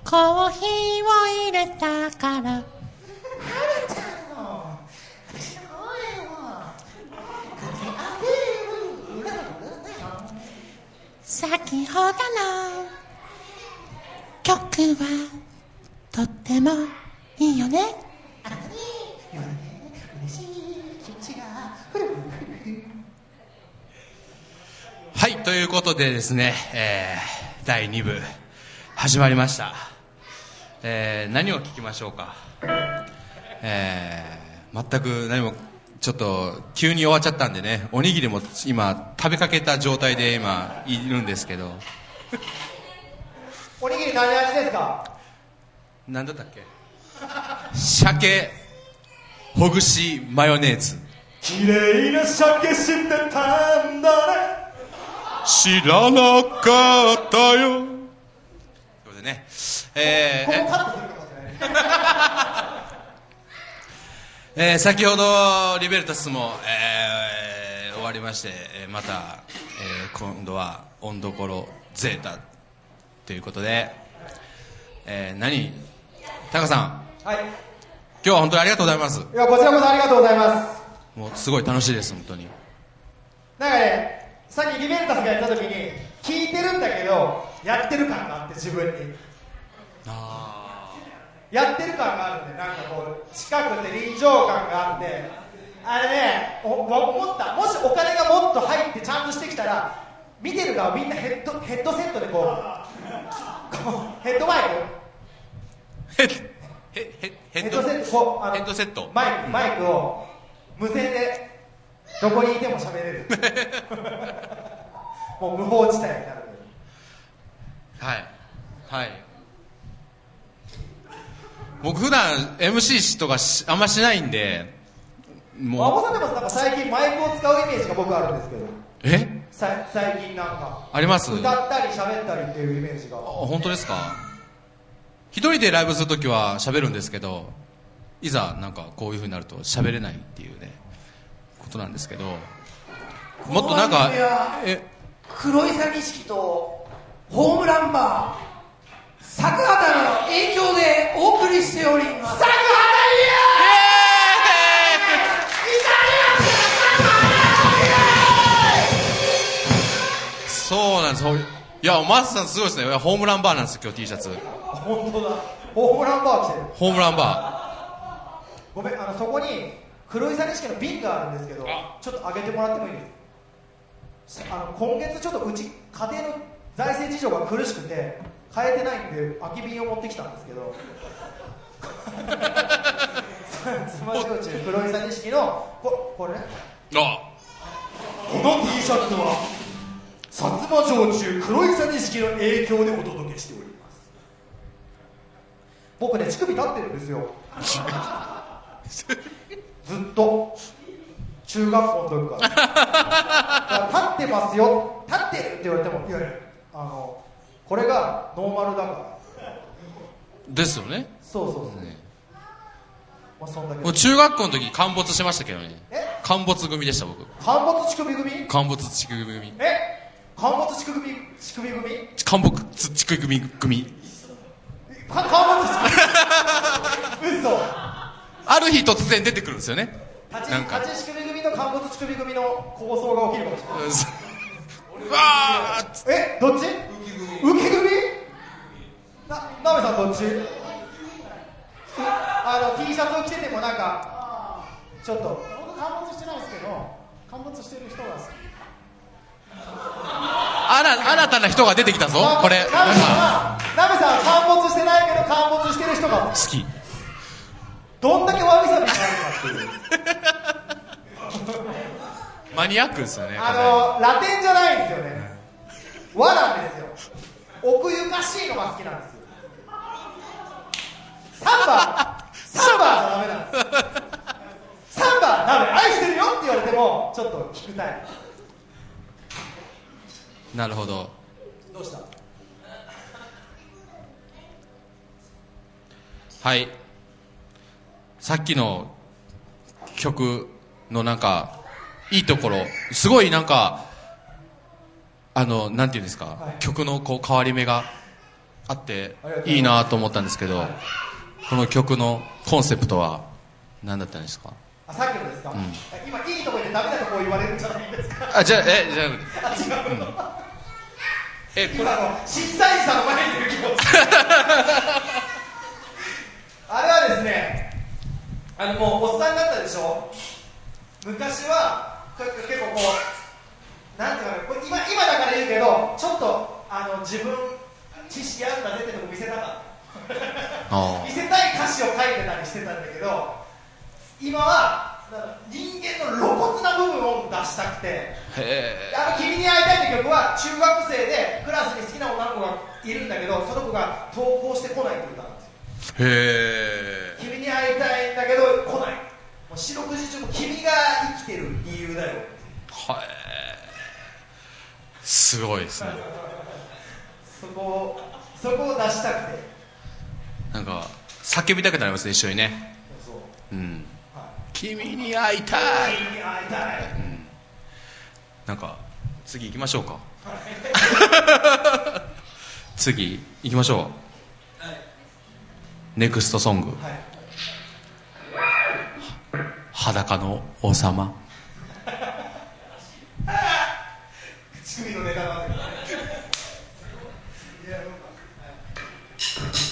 コーヒーを入れたから先ほどの曲はとってもいいよねはい、ということでですね、えー第2部始まりました。えー何を聞きましょうか？えー全く何も、ちょっと急に終わっちゃったんでね、おにぎりも今食べかけた状態で今いるんですけど、<laughs> おにぎり何味ですか？なんだったっけ？鮭、ほぐしマヨネーズ。綺麗な鮭知ってたんだね知らなかったよ。ということでね、えーえ？えー先ほどリベルタスも、えー終わりまして、えーまた、えー今度はオンどころゼータということで、えー何？タカさん。はい。今日は本当にありがとうございます。いやこちらこそありがとうございます。もうすごい楽しいです本当に。なんかねさっきリベルタスがやった時に聞いてるんだけどやってる感があって自分に。やってる感があるんでなんかこう近くて臨場感があって。あれねお思った。もしお金がもっと入ってちゃんとしてきたら見てる側みんなヘッドヘッドセットでこうヘッドマイク。ヘヘッドセットこうあのヘッドセット。マイクマイクを無線でどこにいても喋れる。<laughs> もう無法地帯になる。はい。はい。僕普段 MC とかしあんましないんで馬もう。場さんでもなんか最近マイクを使うイメージが僕あるんですけど。え？さ最近なんか。あります。歌ったり喋ったりっていうイメージが。あ本当ですか？一人でライブするときは喋るんですけどいざなんかこういうふうになると喋れないっていうねことなんですけどもっとなんかえ？黒いさ錦とホームランバー作畑の影響でお送りしております。作畑そうなんです。ほいいやマスさんすごいですね。ホームランバーなんですよ今日 T シャツ。本当だ。ホームランバー来てる。ホームランバごめんあのそこに黒いさ錦の瓶があるんですけどちょっと上げてもらってもいいです？かあの今月ちょっとうち家庭の財政事情が苦しくて買えてないんで空き瓶を持ってきたんですけど。<laughs> つま焼酎黒いさ錦のここれ？あ。この T シャツは薩摩焼酎黒いさ錦の影響でお届けしております。僕ね乳首立ってるんですよ <laughs> ずっと中学校の時から。だから立ってますよ。立ってるって言われてもいやいやあのこれがノーマルだから。ですよね。そうそうそう、まあそんだけ。もう中学校の時陥没しましたけどねえ？陥没組でした僕。陥没乳首組陥没乳首組え？陥没乳首組乳首組陥没乳首組組か陥没乳首嘘ある日突然出てくるんですよね。立ちなんか。立ち乳首組と陥没乳首組の構想が起きるかもしれない。うんわー！えどっち？浮き組ななべさんどっち？あの T シャツを着ててもなんかちょっと。僕陥没してないですけど陥没してる人が好き。あら新たな人が出てきたぞこれ。なべさんはなべさんは陥没してないけど陥没してる人が好きどんだけわびさびになるかっていう。マニアックですよねあのラテンじゃないんですよね。和なんですよ。奥ゆかしいのが好きなんですよ。サンバサンバじゃダメなんですサンバダメ愛してるよって言われてもちょっと聞きたい。なるほど。どうした？はい。さっきの曲のなんかいいところすごいなんかあのなんていうんですか、曲のこう変わり目があっていいいなと思ったんですけど、この曲のコンセプトは何だったんですか？あさっきのですか、うん。今いいとこ言ってダメなとこ言われるんじゃないですか？あじゃあえじゃあ違う。の、え今の審査員さんの前にいる気持ち。<laughs> あれはですねあのもうおっさんになったでしょ？昔は結構こうなんていうかなこれ今今だから言うけどちょっとあの自分知識あるんだぜってとこ見せたかった。あ見せたい歌詞を書いてたりしてたんだけど今は人間の露骨な部分を出したくて。あの君に会いたいって曲は中学生でクラスに好きな女の子がいるんだけどその子が投稿してこないって歌へえ君に会いたいんだけど来ない。もう四六時中も君が生きてる理由だよ。はいすごいですね。そこをそこを出したくて。なんか叫びたくなりますね一緒にね。そうう。ん。君に会いたい。君に会いたい、なんか次行きましょうか。<laughs> 次行きましょうネクストソング「裸の王様 <laughs> 乳首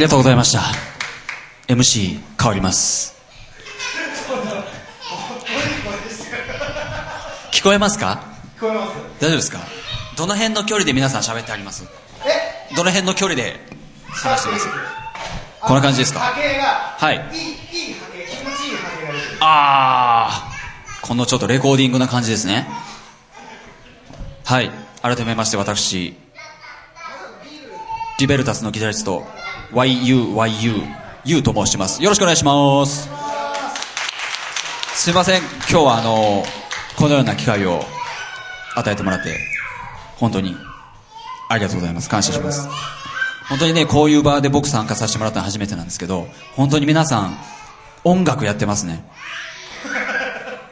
りがとうございました。MC 変わります。聞こえますか？聞こえます。大丈夫ですか？どの辺の距離で皆さん喋ってあります？え？どの辺の距離で話してます？こんな感じですか？はいいい。いい波形気持ちいい波形が出てるあー。このちょっとレコーディングな感じですね。はい。改めまして私リベルタスのギタリスト YUYU と申します。よろしくお願いします。すいません。今日はあのこのような機会を与えてもらって本当にありがとうございます。感謝します。本当にねこういう場で僕参加させてもらったのは初めてなんですけど本当に皆さん音楽やってますね。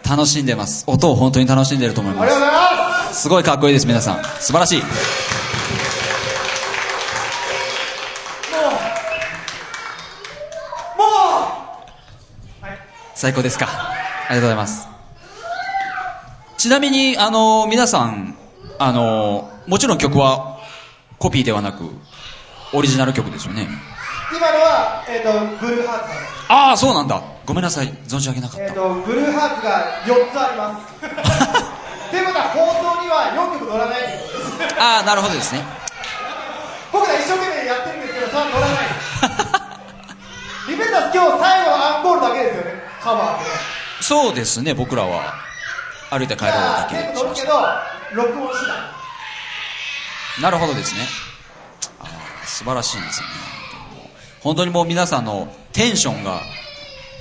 楽しんでます。音を本当に楽しんでると思います。すごいかっこいいです皆さん。素晴らしい最高ですか？ありがとうございます。ちなみにあの皆さんあのもちろん曲はコピーではなくオリジナル曲ですよね？う今のは、えー、とブルーハーツああそうなんだ。ごめんなさい。存じ上げなかった。えー、とブルーハーツが4つあります。ということは放送には4曲乗らない。ああなるほどですね。僕ら一生懸命やってるんですけどそれは乗らない。リベンタス今日最後のアンコールだけですよね。カバー。でそうですね僕らは。歩いて帰ろうだけ全部しまし乗るけど録音しななるほどですね。あー素晴らしいですよね。本当にもう皆さんのテンションが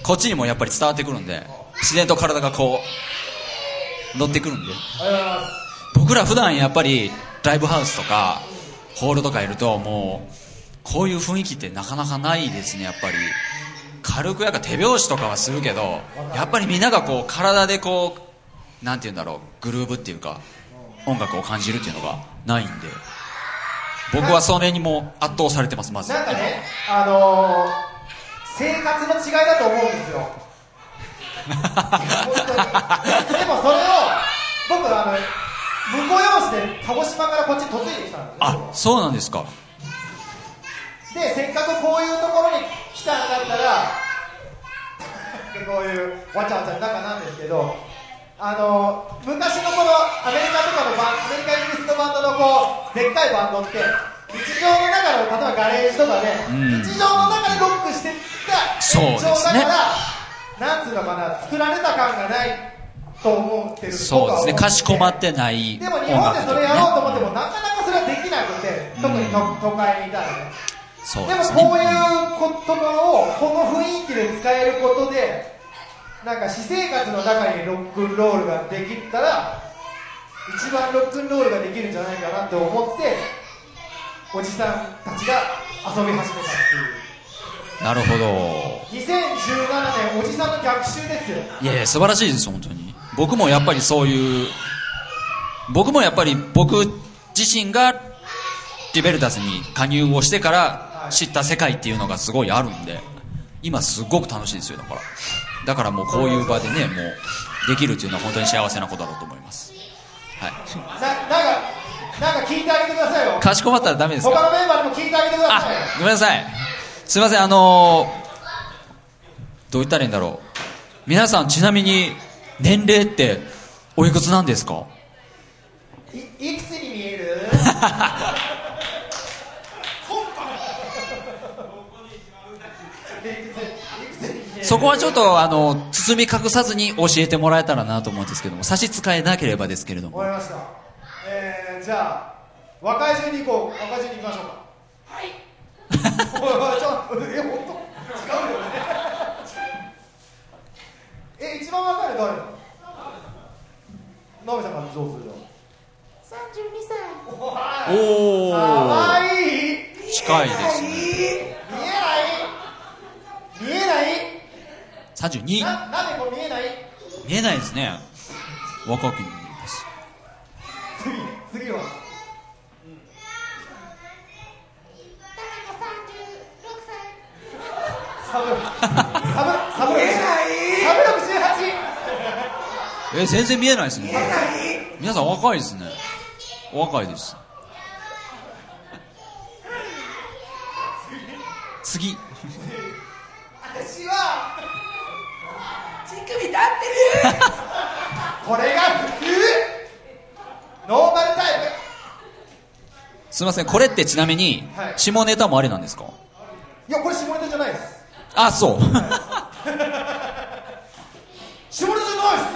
こっちにもやっぱり伝わってくるんで自然と体がこう乗ってくるんで。僕ら普段やっぱりライブハウスとかホールとかいるともうこういう雰囲気ってなかなかないですねやっぱり。軽くやっぱ手拍子とかはするけどやっぱりみんながこう体でこうなんて言うんだろうグルーブっていうか音楽を感じるっていうのがないんで。僕はそれにも圧倒されてますまず。なんかねあのー、生活の違いだと思うんですよ。<laughs> でもそれを僕あの向こう用紙で鹿児島からこっち嫁いできたんですよ。あそうなんですかでせっかくこういうところに来たんだったらでこういうわちゃわちゃの中なんですけどあの昔のこのアメリカとかのバンアメリカイギリスのバンドのこうでっかいバンドって日常の中の例えばガレージとかで、うん。日常の中でロックしてたそうですね。延長だからなんつうのかな作られた感がないと思ってるそうですね。かしこまっってないでも音日本でそれやろうと思ってね。も、なかなかそれはできなくて特に都都会にいたらねでもそうですね。こういうことをこの雰囲気で使えることでなんか私生活の中にロックンロールができたら一番ロックンロールができるんじゃないかなって思っておじさんたちが遊び始めたっていう。なるほど。2017年おじさんの逆襲ですよ。いやいや素晴らしいです本当に。僕もやっぱりそういう僕もやっぱり僕自身がリベルタスに加入をしてから知った世界っていうのがすごいあるんで今すごく楽しいですよだから。だからもうこういう場でねもうできるっていうのは本当に幸せなことだと思います。はい。ななんかなんか聞いてあげてくださいよ。かしこまったらダメですか？他のメンバーにも聞いてあげてくださいごめんなさい。すいませんあのーどう言ったらいいんだろう。皆さんちなみに年齢っておいくつなんですか？いいくつに見える？<laughs> そこはちょっとあの包み隠さずに教えてもらえたらなと思うんですけども差し支えなければですけれども。わかりました。えー、じゃあ若い順に行こう。若い順に行きましょうか。はい。ちょっとえ本当違うよねえ一番若いの誰ナベさんからどうするよ32歳。おおかわいい。近いですね。見えない？見えない？32ななんでこう見えない？見えないですね。若く見えます次次は。サブサブサブ見えないえ全然見えないですね皆さん若いですねお若いです次私は乳首立ってるこれが普通ノーマルタイすいませんこれってちなみにはい。下ネタもありなんですか？プいやこれ下ネタじゃないです。あそう。<laughs> 下ネタじゃないで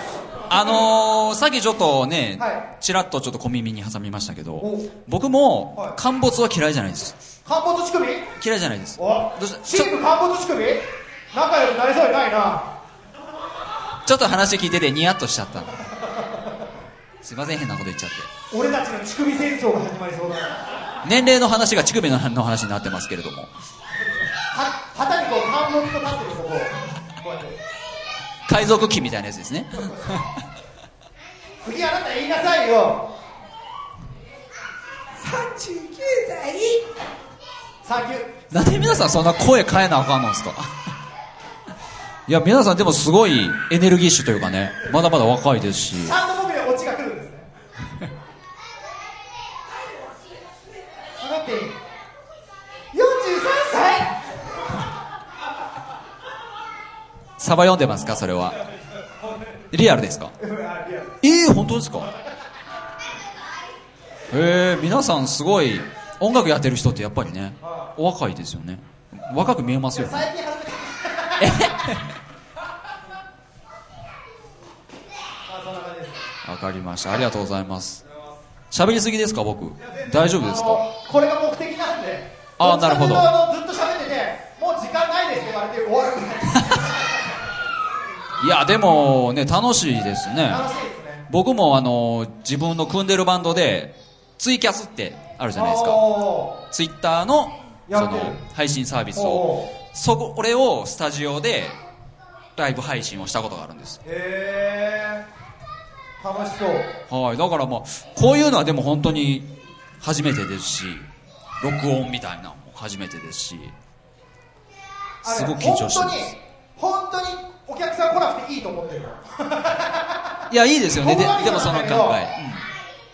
す。あのー、さっきちょっとね、はい。ちらっとちょっと小耳に挟みましたけどお。僕も陥没は嫌いじゃないです。陥没乳首嫌いじゃないです。お。どうした？チーム陥没乳首仲良くなりそうにないなちょっと話聞いててニヤッとしちゃったすいません変なこと言っちゃって。俺たちの乳首戦争が始まりそうだな。年齢の話が乳首のの話になってますけれども。は旗にこう陥没と立ってるとここうやって海賊機みたいなやつですね。次あなた言いなさいよ。39歳サンキューなんで皆さんそんな声変えなあかんのですかいや皆さんでもすごいエネルギッシュというかねまだまだ若いですし。ちゃんと僕にオチが来るんですね滑っていい43歳サバ読んでますかそれは。リアルですか？えー、本当ですか？へえ皆さんすごい音楽やってる人ってやっぱりねお若いですよね。若く見えますよね。最 <laughs> 近初めてまあそんな感じですわかりました。ありがとうございます。喋りすぎですか僕？大丈夫ですか？これが目的なんで。あーなるほど。ずっと喋っててもう時間ないですって言われて終わるい。いやでもね楽しいですね。楽しいですね。僕もあの自分の組んでるバンドでツイキャスってあるじゃないですか。おツイッターのその配信サービスおをそこ俺をスタジオでライブ配信をしたことがあるんです。ーへえ楽しそう。はい。だからまあこういうのはでも本当に初めてですし録音みたいなのも初めてですしすごく緊張してます。本当に本当にお客さん来なくていいと思ってる。いやいいですよね。ででもその考そうなん。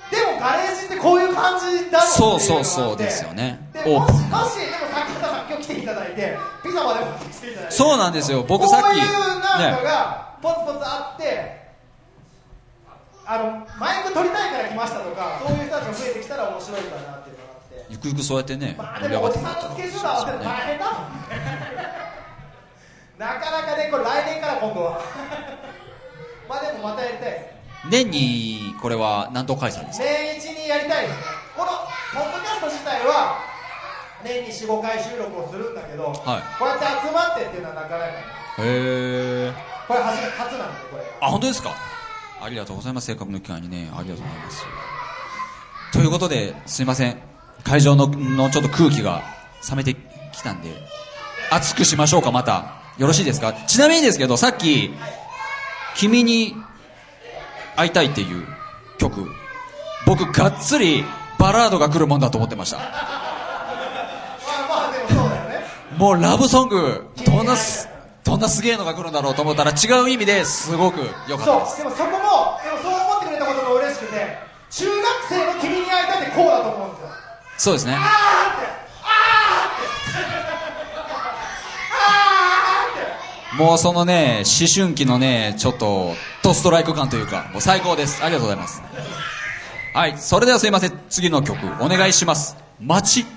でもガレージってこういう感じだろそうそうっていのがあって。そうですよね。でオープンもしでもさっき方さん今日来ていただいてピザまで持ってきていただいて。そうなんですよ。僕さっきこういうなんかね。がポツポツあって、あのマイク取りたいから来ましたとかそういう人たちが増えてきたら面白いかなっていうのがあって。ゆくゆくそうやってねまあでもおじさんのスケジュール合わせるの大変だもん。ね <laughs> なかなかねこれ来年から今度は。<laughs> まあでもまたやりたいです。年にこれは何度開催ですか？年一にやりたいですね。このポッドキャスト自体は年に45回収録をするんだけど、はい。こうやって集まってっていうのはなかなかへえこれ初め初なんでこれ。あ本当ですか？ありがとうございます。せっかくの機会にねありがとうございます。ということですいません。会場ののちょっと空気が冷めてきたんで熱くしましょうかまた。よろしいですか？ちなみにですけどさっき「君に会いたい」っていう曲僕がっつりバラードが来るもんだと思ってました。もうラブソングどんなすどんなすげえのが来るんだろうと思ったら違う意味ですごく良かったです。そうでもそこもでもそう思ってくれたことも嬉しくて中学生の君に会いたいってこうだと思うんですよ。そうですね。あーってあーってもうそのね思春期のねちょっとドストライク感というかもう最高です。ありがとうございます。はいそれではすいません。次の曲お願いします「街」「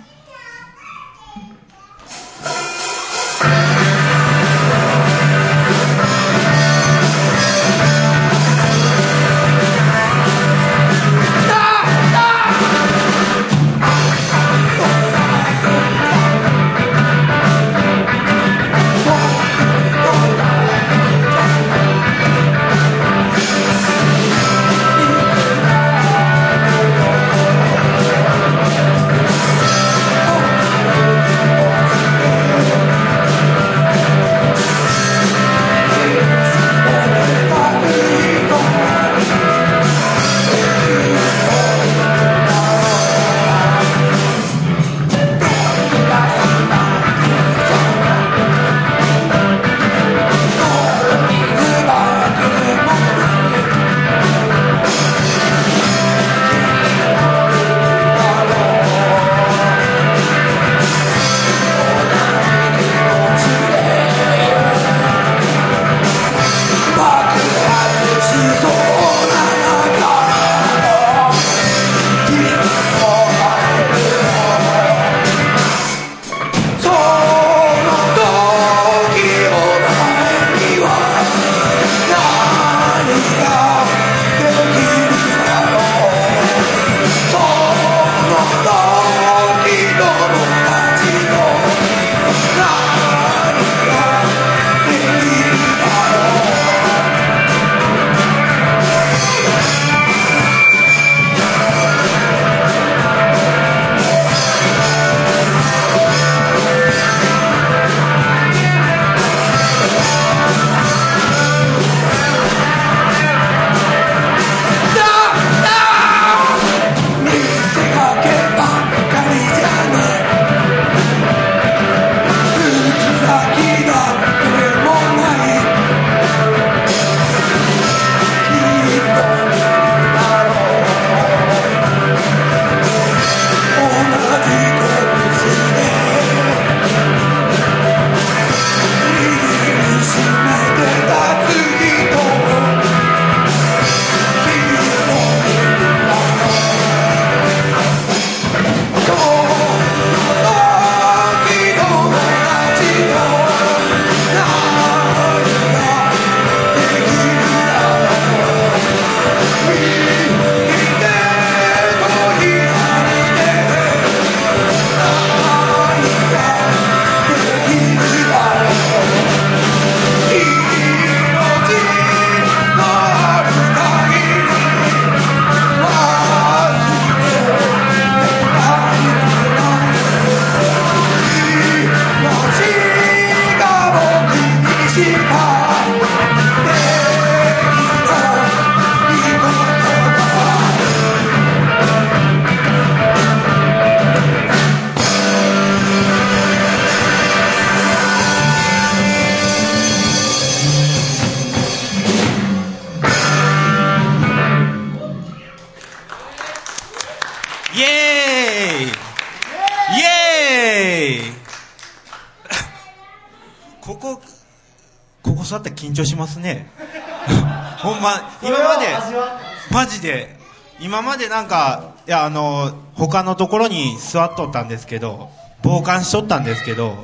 今までなんかいやあの他のところに座っとったんですけど傍観しとったんですけど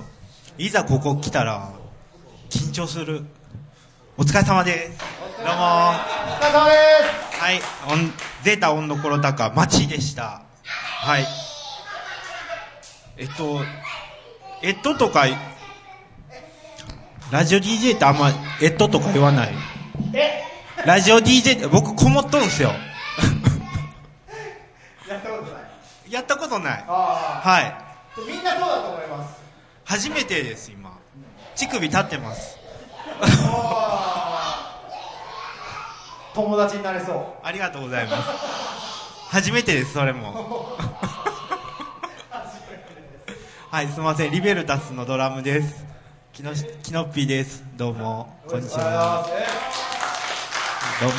いざここ来たら緊張する。お疲れ様です。どうも。お疲れ様です。はい。おんゼータ温度コロ高町でした。はい。えっとえっととかラジオ DJ ってあんまえっととか言わない？え？ラジオ DJ って僕こもっとんすよはい。あみんなそうだと思います。初めてです今。乳首立ってます。友達になれそう。ありがとうございます。初めてですそれも。はいすみません。リベルタスのドラムです。きのきのっぴーです。どうも。こんにちは。どうも。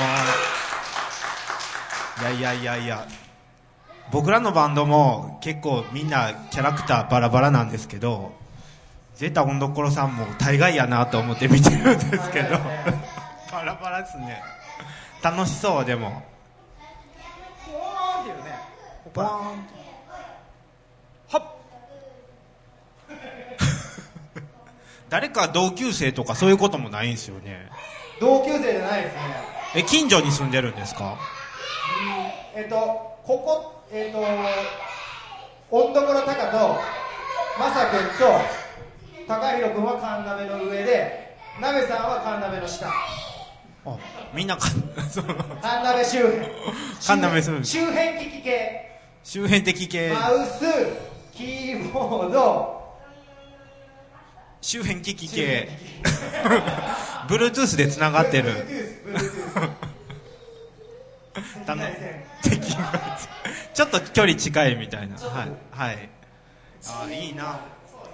いやいやいやいや僕らのバンドも結構みんなキャラクターバラバラなんですけどゼータ温どころさんも大概やなと思って見てるんですけど。バラバラですね。楽しそうでも。ポーンっていうね。ポーン。はっ <laughs> 誰か同級生とかそういうこともないんですよね。同級生じゃないですね。え近所に住んでるんですか？えっとここえっと温どころタカとまさくんと高弘君は神鍋の上で鍋さんは神鍋の下。みんなか <laughs> その神鍋周辺。神鍋周辺。周辺機器系。周辺的系。マウスキーボード。周辺機器系。Bluetooth <laughs> でつながってる Bluetooth たの敵ちょっと距離近いみたいな。はい。はい。あーいいな。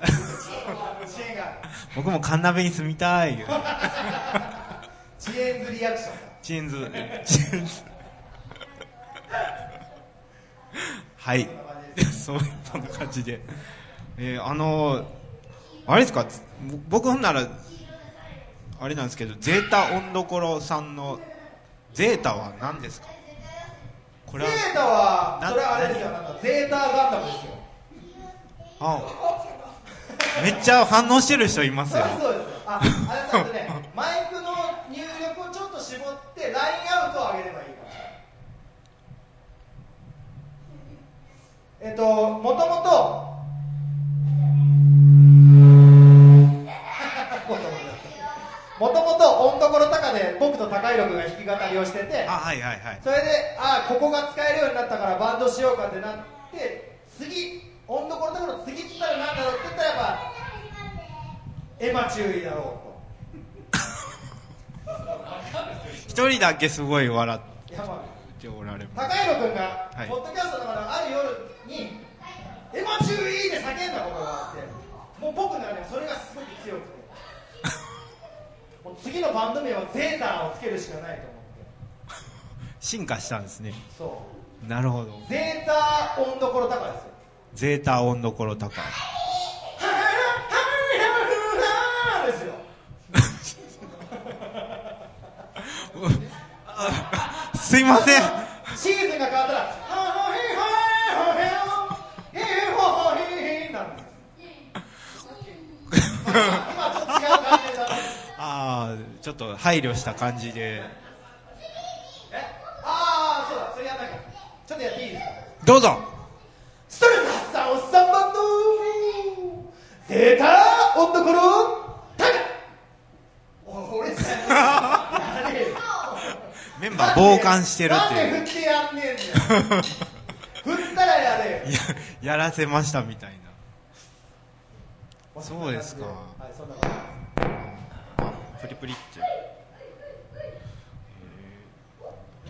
<laughs> 僕もカンナベに住みたい。遅延ズリアクションチェンズチェンズはい。そういった感じで。えーあのあれですか？僕ほんならあれなんですけどゼータ温どころさんのゼータは何ですか？これはゼータはなそれはあれですよ。なんかゼータガンダムですよ。あめっちゃ反応してる人いますよ。そうです。ああれねマイクの入力をちょっと絞ってラインアウトを上げればいいから。えっともともともともと温どころ高で僕と高弘君が弾き語りをしててあはいはいはい。それであここが使えるようになったからバンドしようかってなって次温どころ高の次っつったらなんだろうって言ったらやっぱエマ注意だろ <laughs> 一人だけすごい笑っておられ高弘君が、はい。ポッドキャストの中である夜に「エマ注意!」で叫んだことがあってもう僕の中ではそれがすごく強くて次のバンド名はゼータをつけるしかないと思って。進化したんですね。そなるほど。うゼータ温どころ高ですよ。ゼータ温どころ高ですよすいませんシーズンが変わったら「ハヒハヘヘヘホヒヒ」になるんですああちょっと配慮した感じで。ああそうだそれやんなきゃ。ちょっとやっていいですか？どうぞ。ストレス発散おっさんバンドゼータ温どころタ <laughs> 俺さメンバー傍観してるっていう。なんで振ってやんねえんだよ。振ったらやれよややらせましたみたいな。<laughs> そうですか。はいそんな感じプリプリって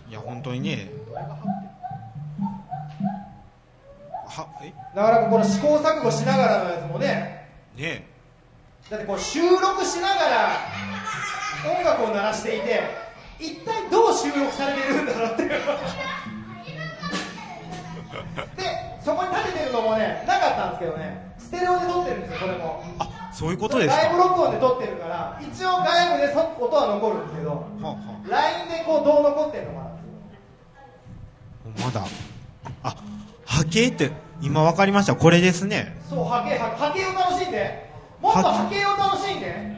いや本当にね。はえ？なかなかこの試行錯誤しながらのやつもね。ねだってこう収録しながら音楽を鳴らしていて一体どう収録されてるんだろうっていう。でそこに立ててるのもねなかったんですけどね。ステレオで撮ってるんですよこれもそういうことですか？外部録音で撮ってるから一応外部でそ音は残るんですけど LINE でこうどう残ってんのかなっていう。まだ。あ波形って今分かりました？これですね。そう波形波波形を楽しんで。もっと波形？を楽しんで。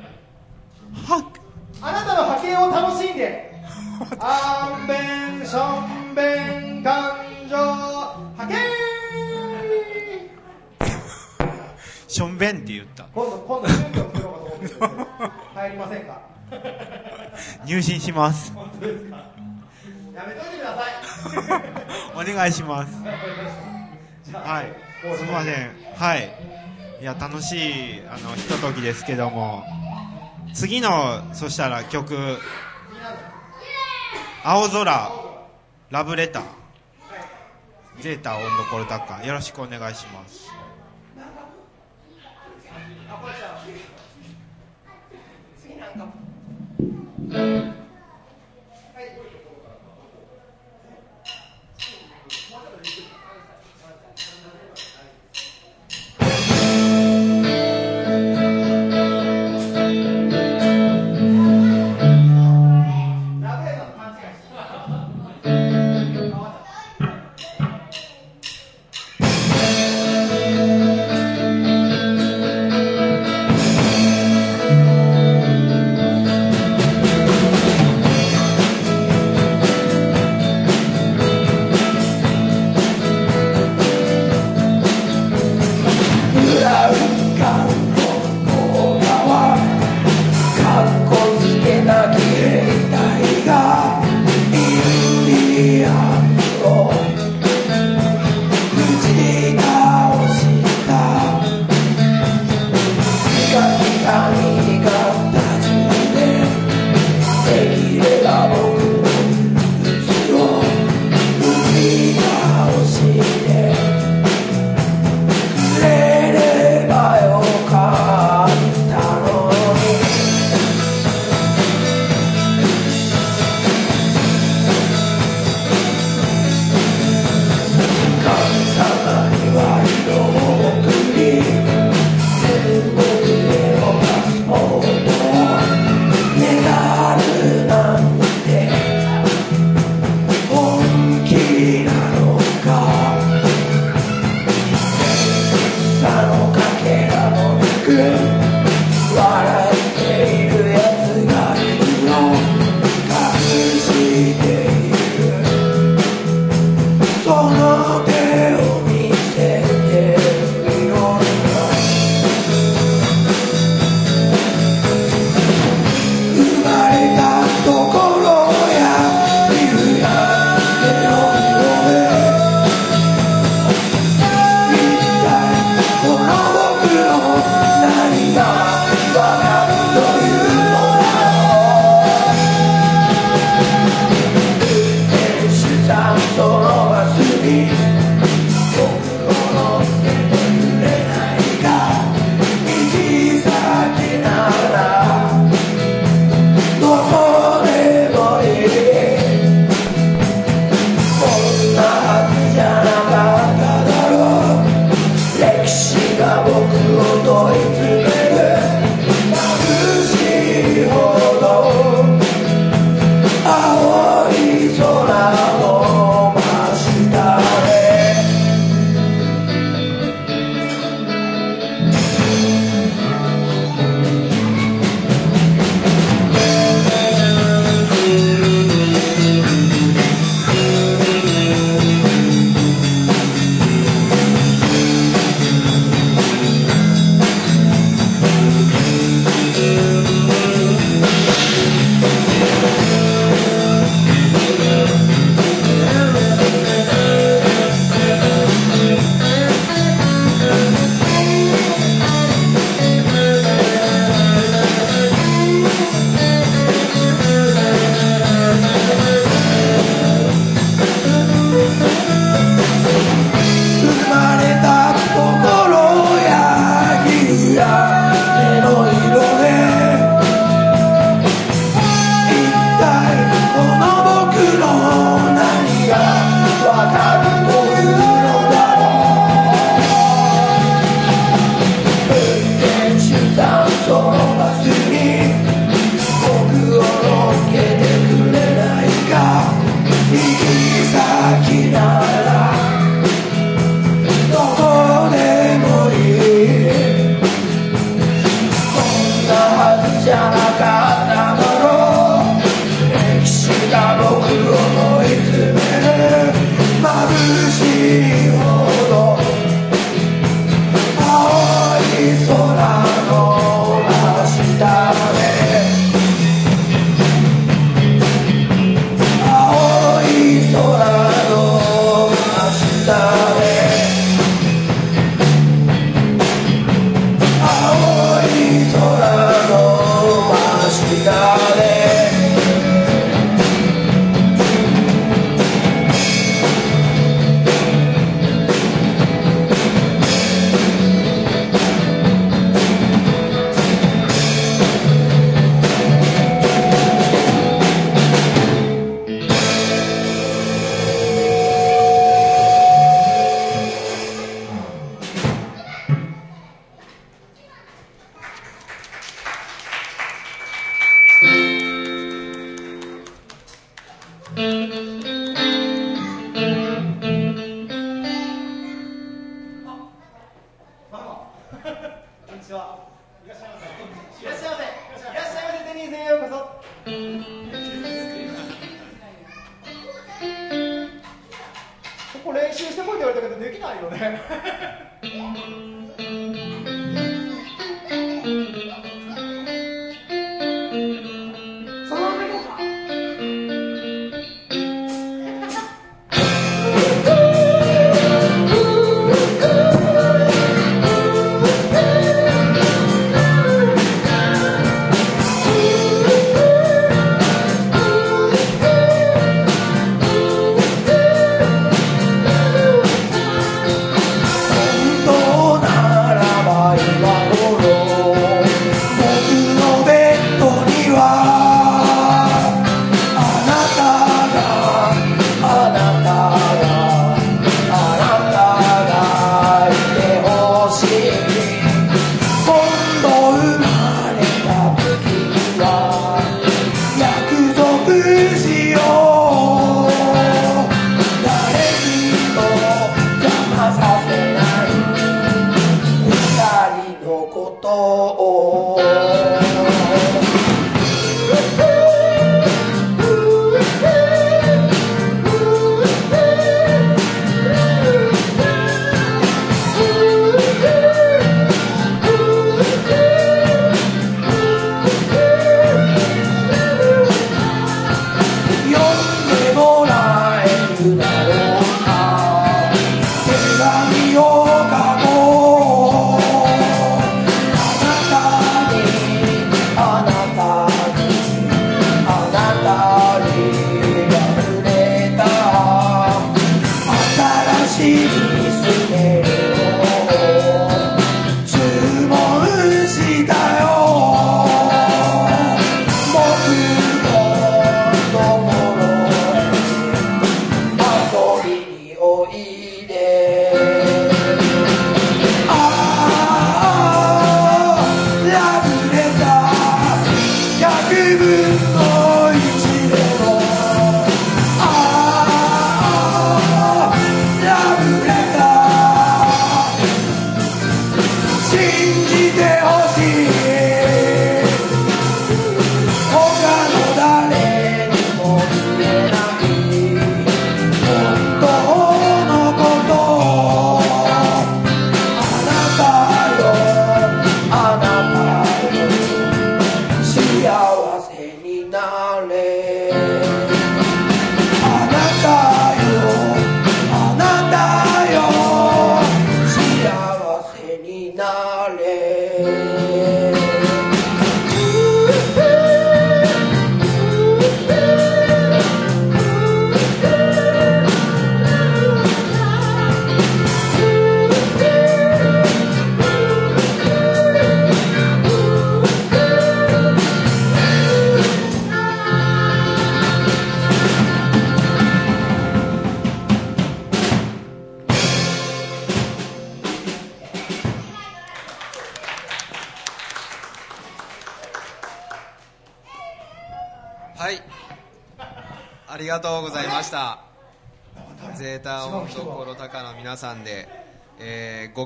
あなたの波形を楽しんで。アンベンションベン感情。波形しょんべんって言った。今度今度宗教作ろうかと思って入りませんか？入信します。本当ですか？やめといてください。お願いします。はい。すみません。はい。いや楽しいあのひとときですけども。次のそしたら曲「青空ラブレター」ゼータオンドコルタッカー。よろしくお願いします次なんか「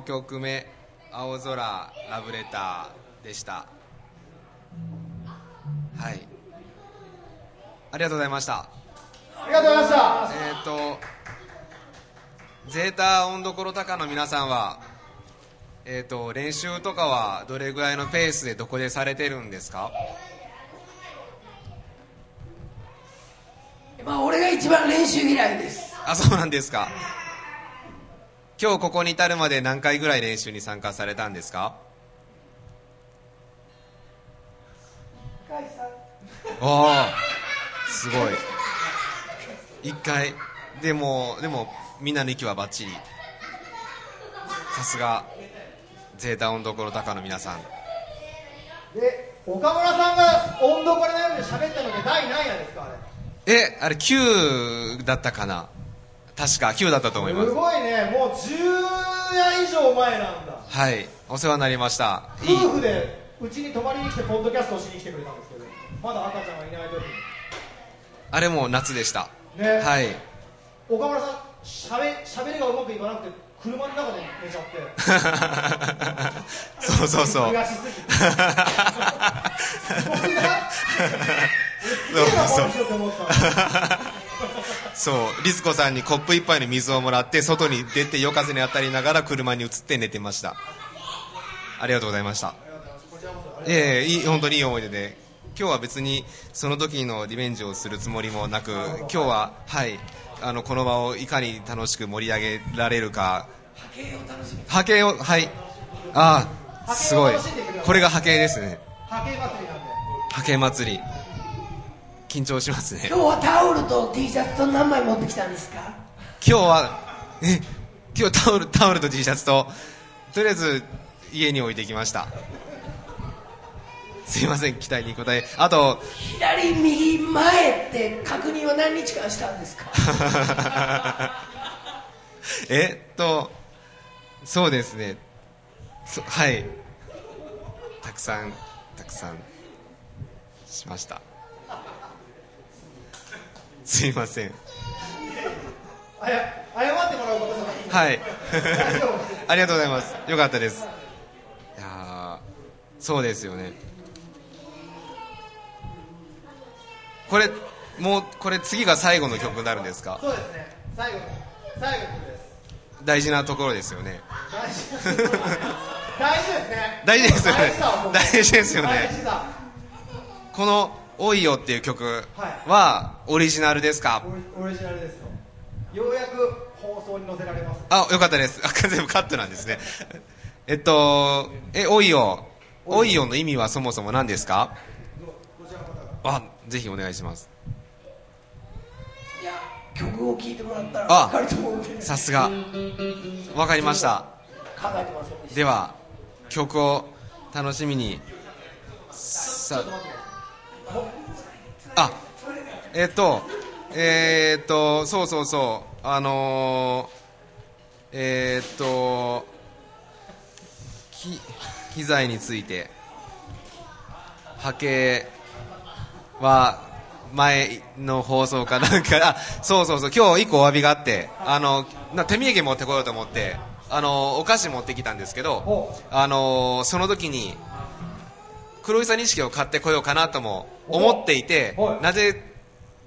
5曲目「青空ラブレター」でした。はい。ありがとうございました。ありがとうございました。えっ、とゼータ音どころ高の皆さんはえっ、と練習とかはどれぐらいのペースでどこでされてるんですか？まあ俺が一番練習嫌いです。あそうなんですか今日ここに至るまで何回ぐらい練習に参加されたんですか？おおすごい。一回。でもでもみんなの息はバッチリ。さすがゼータ音どころ高の皆さん。で岡村さんが温度これのように喋ったので第何夜ですかあれ？えあれ9だったかな確か9だったと思います。すごいね。もう10夜以上前なんだ。はい。お世話になりました。夫婦でうちに泊まりに来てポッドキャストをしに来てくれたんですけどまだ赤ちゃんがいない時あれも夏でした。ね。はい。岡村さんしゃべしゃべりがうまくいかなくて車の中で寝ちゃって。<laughs> <laughs> そうそうそう。そうリスコさんにコップ一杯の水をもらって外に出て夜風に当たりながら車に移って寝てました。ありがとうございました。ええいい本当にいい思い出で今日は別にその時のリベンジをするつもりもなく今日ははいあのこの場をいかに楽しく盛り上げられるか。波形をはい。ああすごい。これが波形ですね。波形祭りなんで。波形祭り。緊張しますね。今日はタオルと T シャツと何枚持ってきたんですか？今日はえ今日タオルタオルと T シャツととりあえず家に置いてきましたすいません期待に応えあと左右前って確認は何日間したんですか？<laughs> えっとそうですね。そはい。たくさんたくさんしました。すいません。あや謝ってもらうことじゃないはい。<laughs> ありがとうございます。よかったです。いやーそうですよねこれもうこれ次が最後の曲になるんですか？そうですね。最後の最後の曲です。大事なところですよね。大事ですね。<laughs> 大事ですよね。大事ですよね。この「おいよ」っていう曲はオリジナルですか？オリジナルですよ。ようやく放送に載せられます。あよかったです。あ全部カットなんですね。えっとえおいよ。おいよの意味はそもそも何ですか？あぜひお願いします。いや曲を聴いてもらったらあ分かると思うんで。さすが。わかりました。考えてませんでしたでは曲を楽しみに。さあえっとえーっとそうそうそう。あのー、えーっとき機材について波形は前の放送かなんか。あそうそうそう。今日一個お詫びがあって。あのな手土産持ってこようと思って。あのお菓子持ってきたんですけどあのその時に黒いさ錦を買ってこようかなとも思っていてなぜ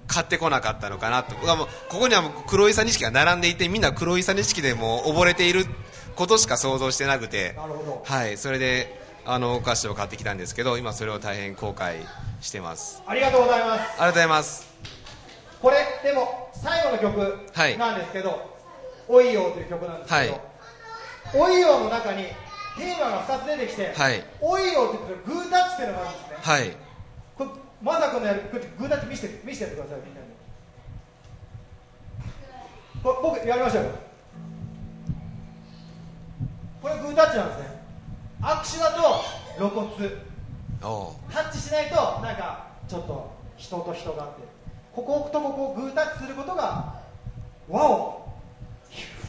買ってこなかったのかなとここには黒いさ錦が並んでいてみんな黒いさ錦でもう溺れていることしか想像してなくて。はい。それであのお菓子を買ってきたんですけど今それを大変後悔してます。ありがとうございます。ありがとうございます。これでも最後の曲はい。なんですけど「おいよ」という曲なんですけど「おいよ」の中にテーマが2つ出てきてはい「おいよ」って言ってグータッチっていうのがあるんですね。はい。これまさくんのやるこれグータッチ見せて見せてくださいみんなに。これ僕やりましょうよ。これグータッチなんですね握手だと露骨。おタッチしないとなんかちょっと人と人があって。こことここをグータッチすることが輪を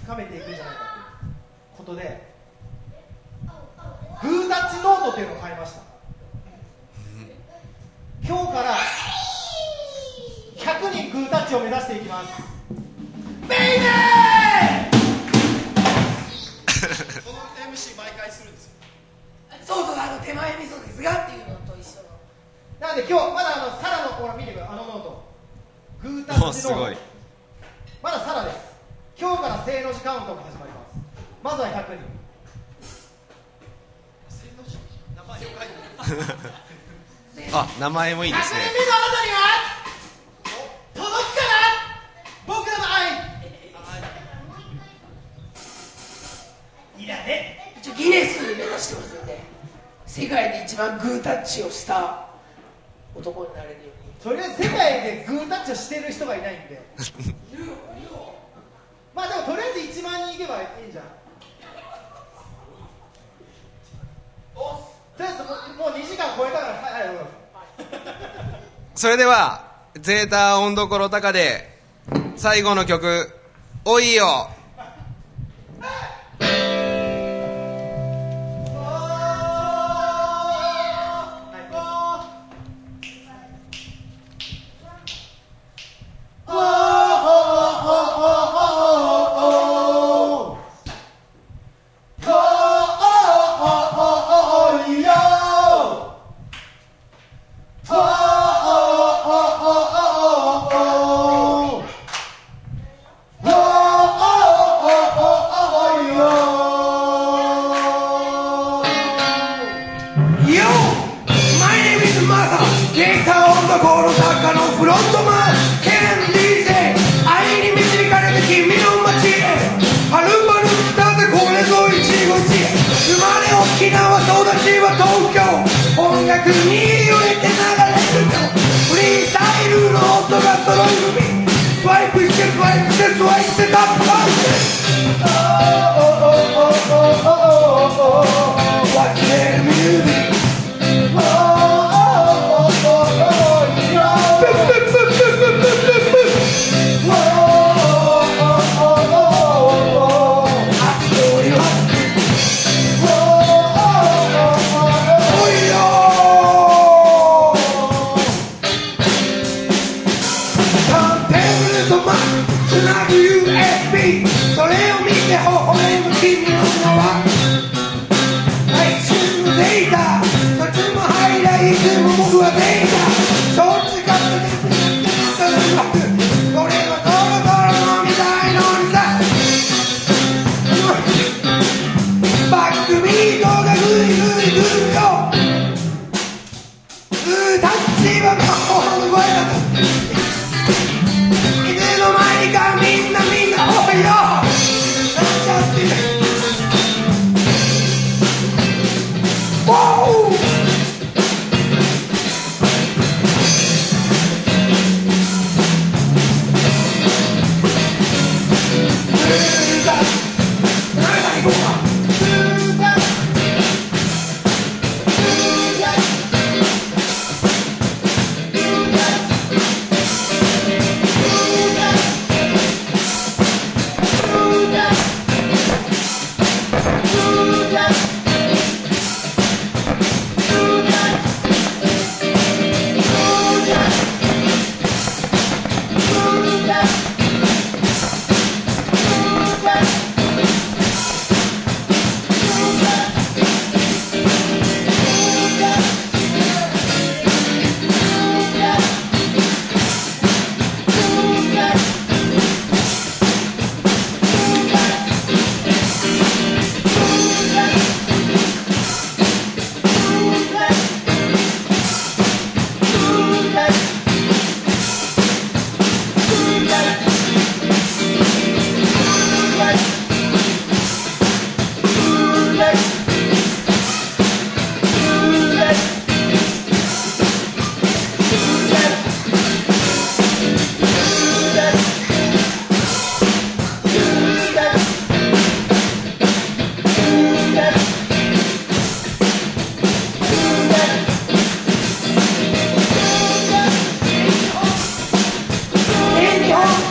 深めていくんじゃないかということでグータッチノートっていうのを買いました。今日から100人グータッチを目指していきます。<laughs> ベイベーこの MC 毎回そうそうあの手前味噌ですがっていうのと一緒の。なんで今日まだあのサラのほら見てください。あのノート。グータッチノートおすごい。まだサラです。今日から正の字カウントが始まります。まずは100人。名前を書いてあ名前もいいですね。100人目のあなたには届くかな？僕らの愛。いらね。一応ギネス目指してますんで世界で一番グータッチをした男になれるように。とりあえず世界でグータッチをしてる人がいないんでまあでもとりあえず1万人いけばいいんじゃん。とりあえずもうもう2時間超えたからはいはいどうぞそれではゼータ音どころ高で最後の曲「おいよ」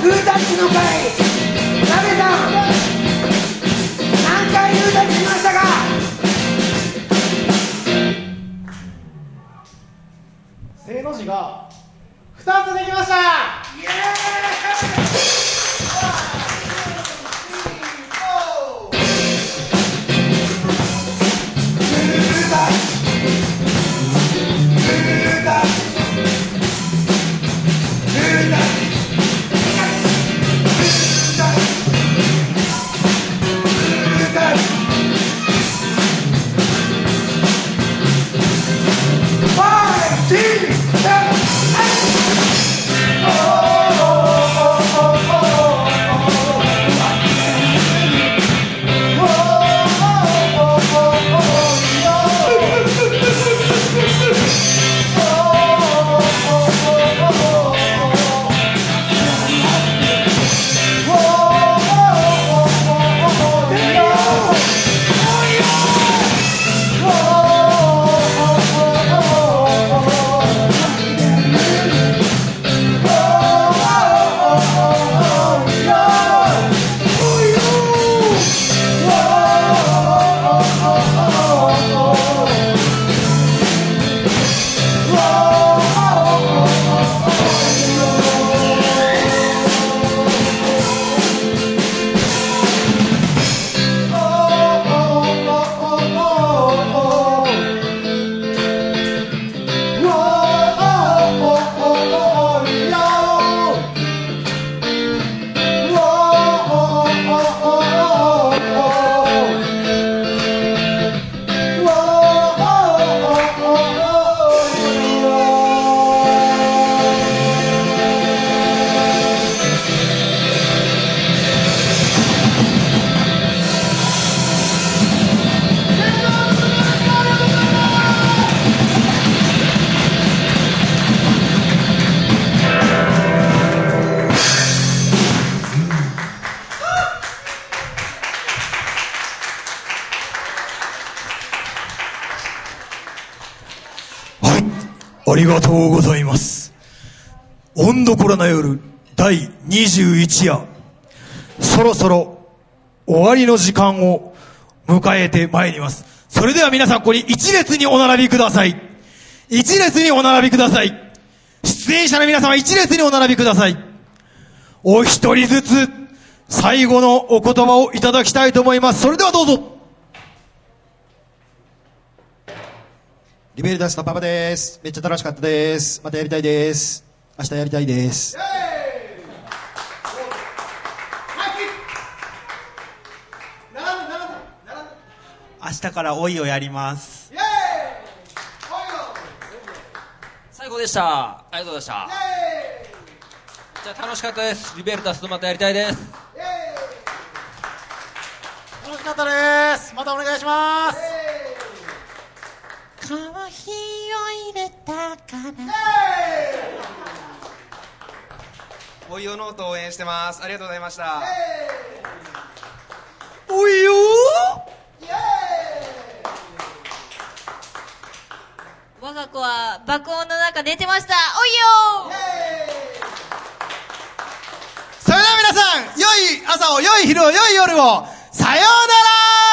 言うッチのかい鍋さん何回ーうッチしましたか？せ正の字が2つできました。イエーイ！21夜そろそろ終わりの時間を迎えてまいります。それでは皆さんここに一列にお並びください。一列にお並びください。出演者の皆様一列にお並びください。お一人ずつ最後のお言葉をいただきたいと思います。それではどうぞ。リベルダスのパパです。めっちゃ楽しかったです。またやりたいです。明日やりたいです。明日から老いをやります。最高でした。ありがとうございました。じゃあ楽しかったです。リベルタスとまたやりたいです。楽しかったです。またお願いします。コーヒーを入れたからおいおノート応援してます。ありがとうございました。おいよ我が子は爆音の中寝てました。おいよそれでは皆さん良い朝を良い昼を良い夜をさようなら！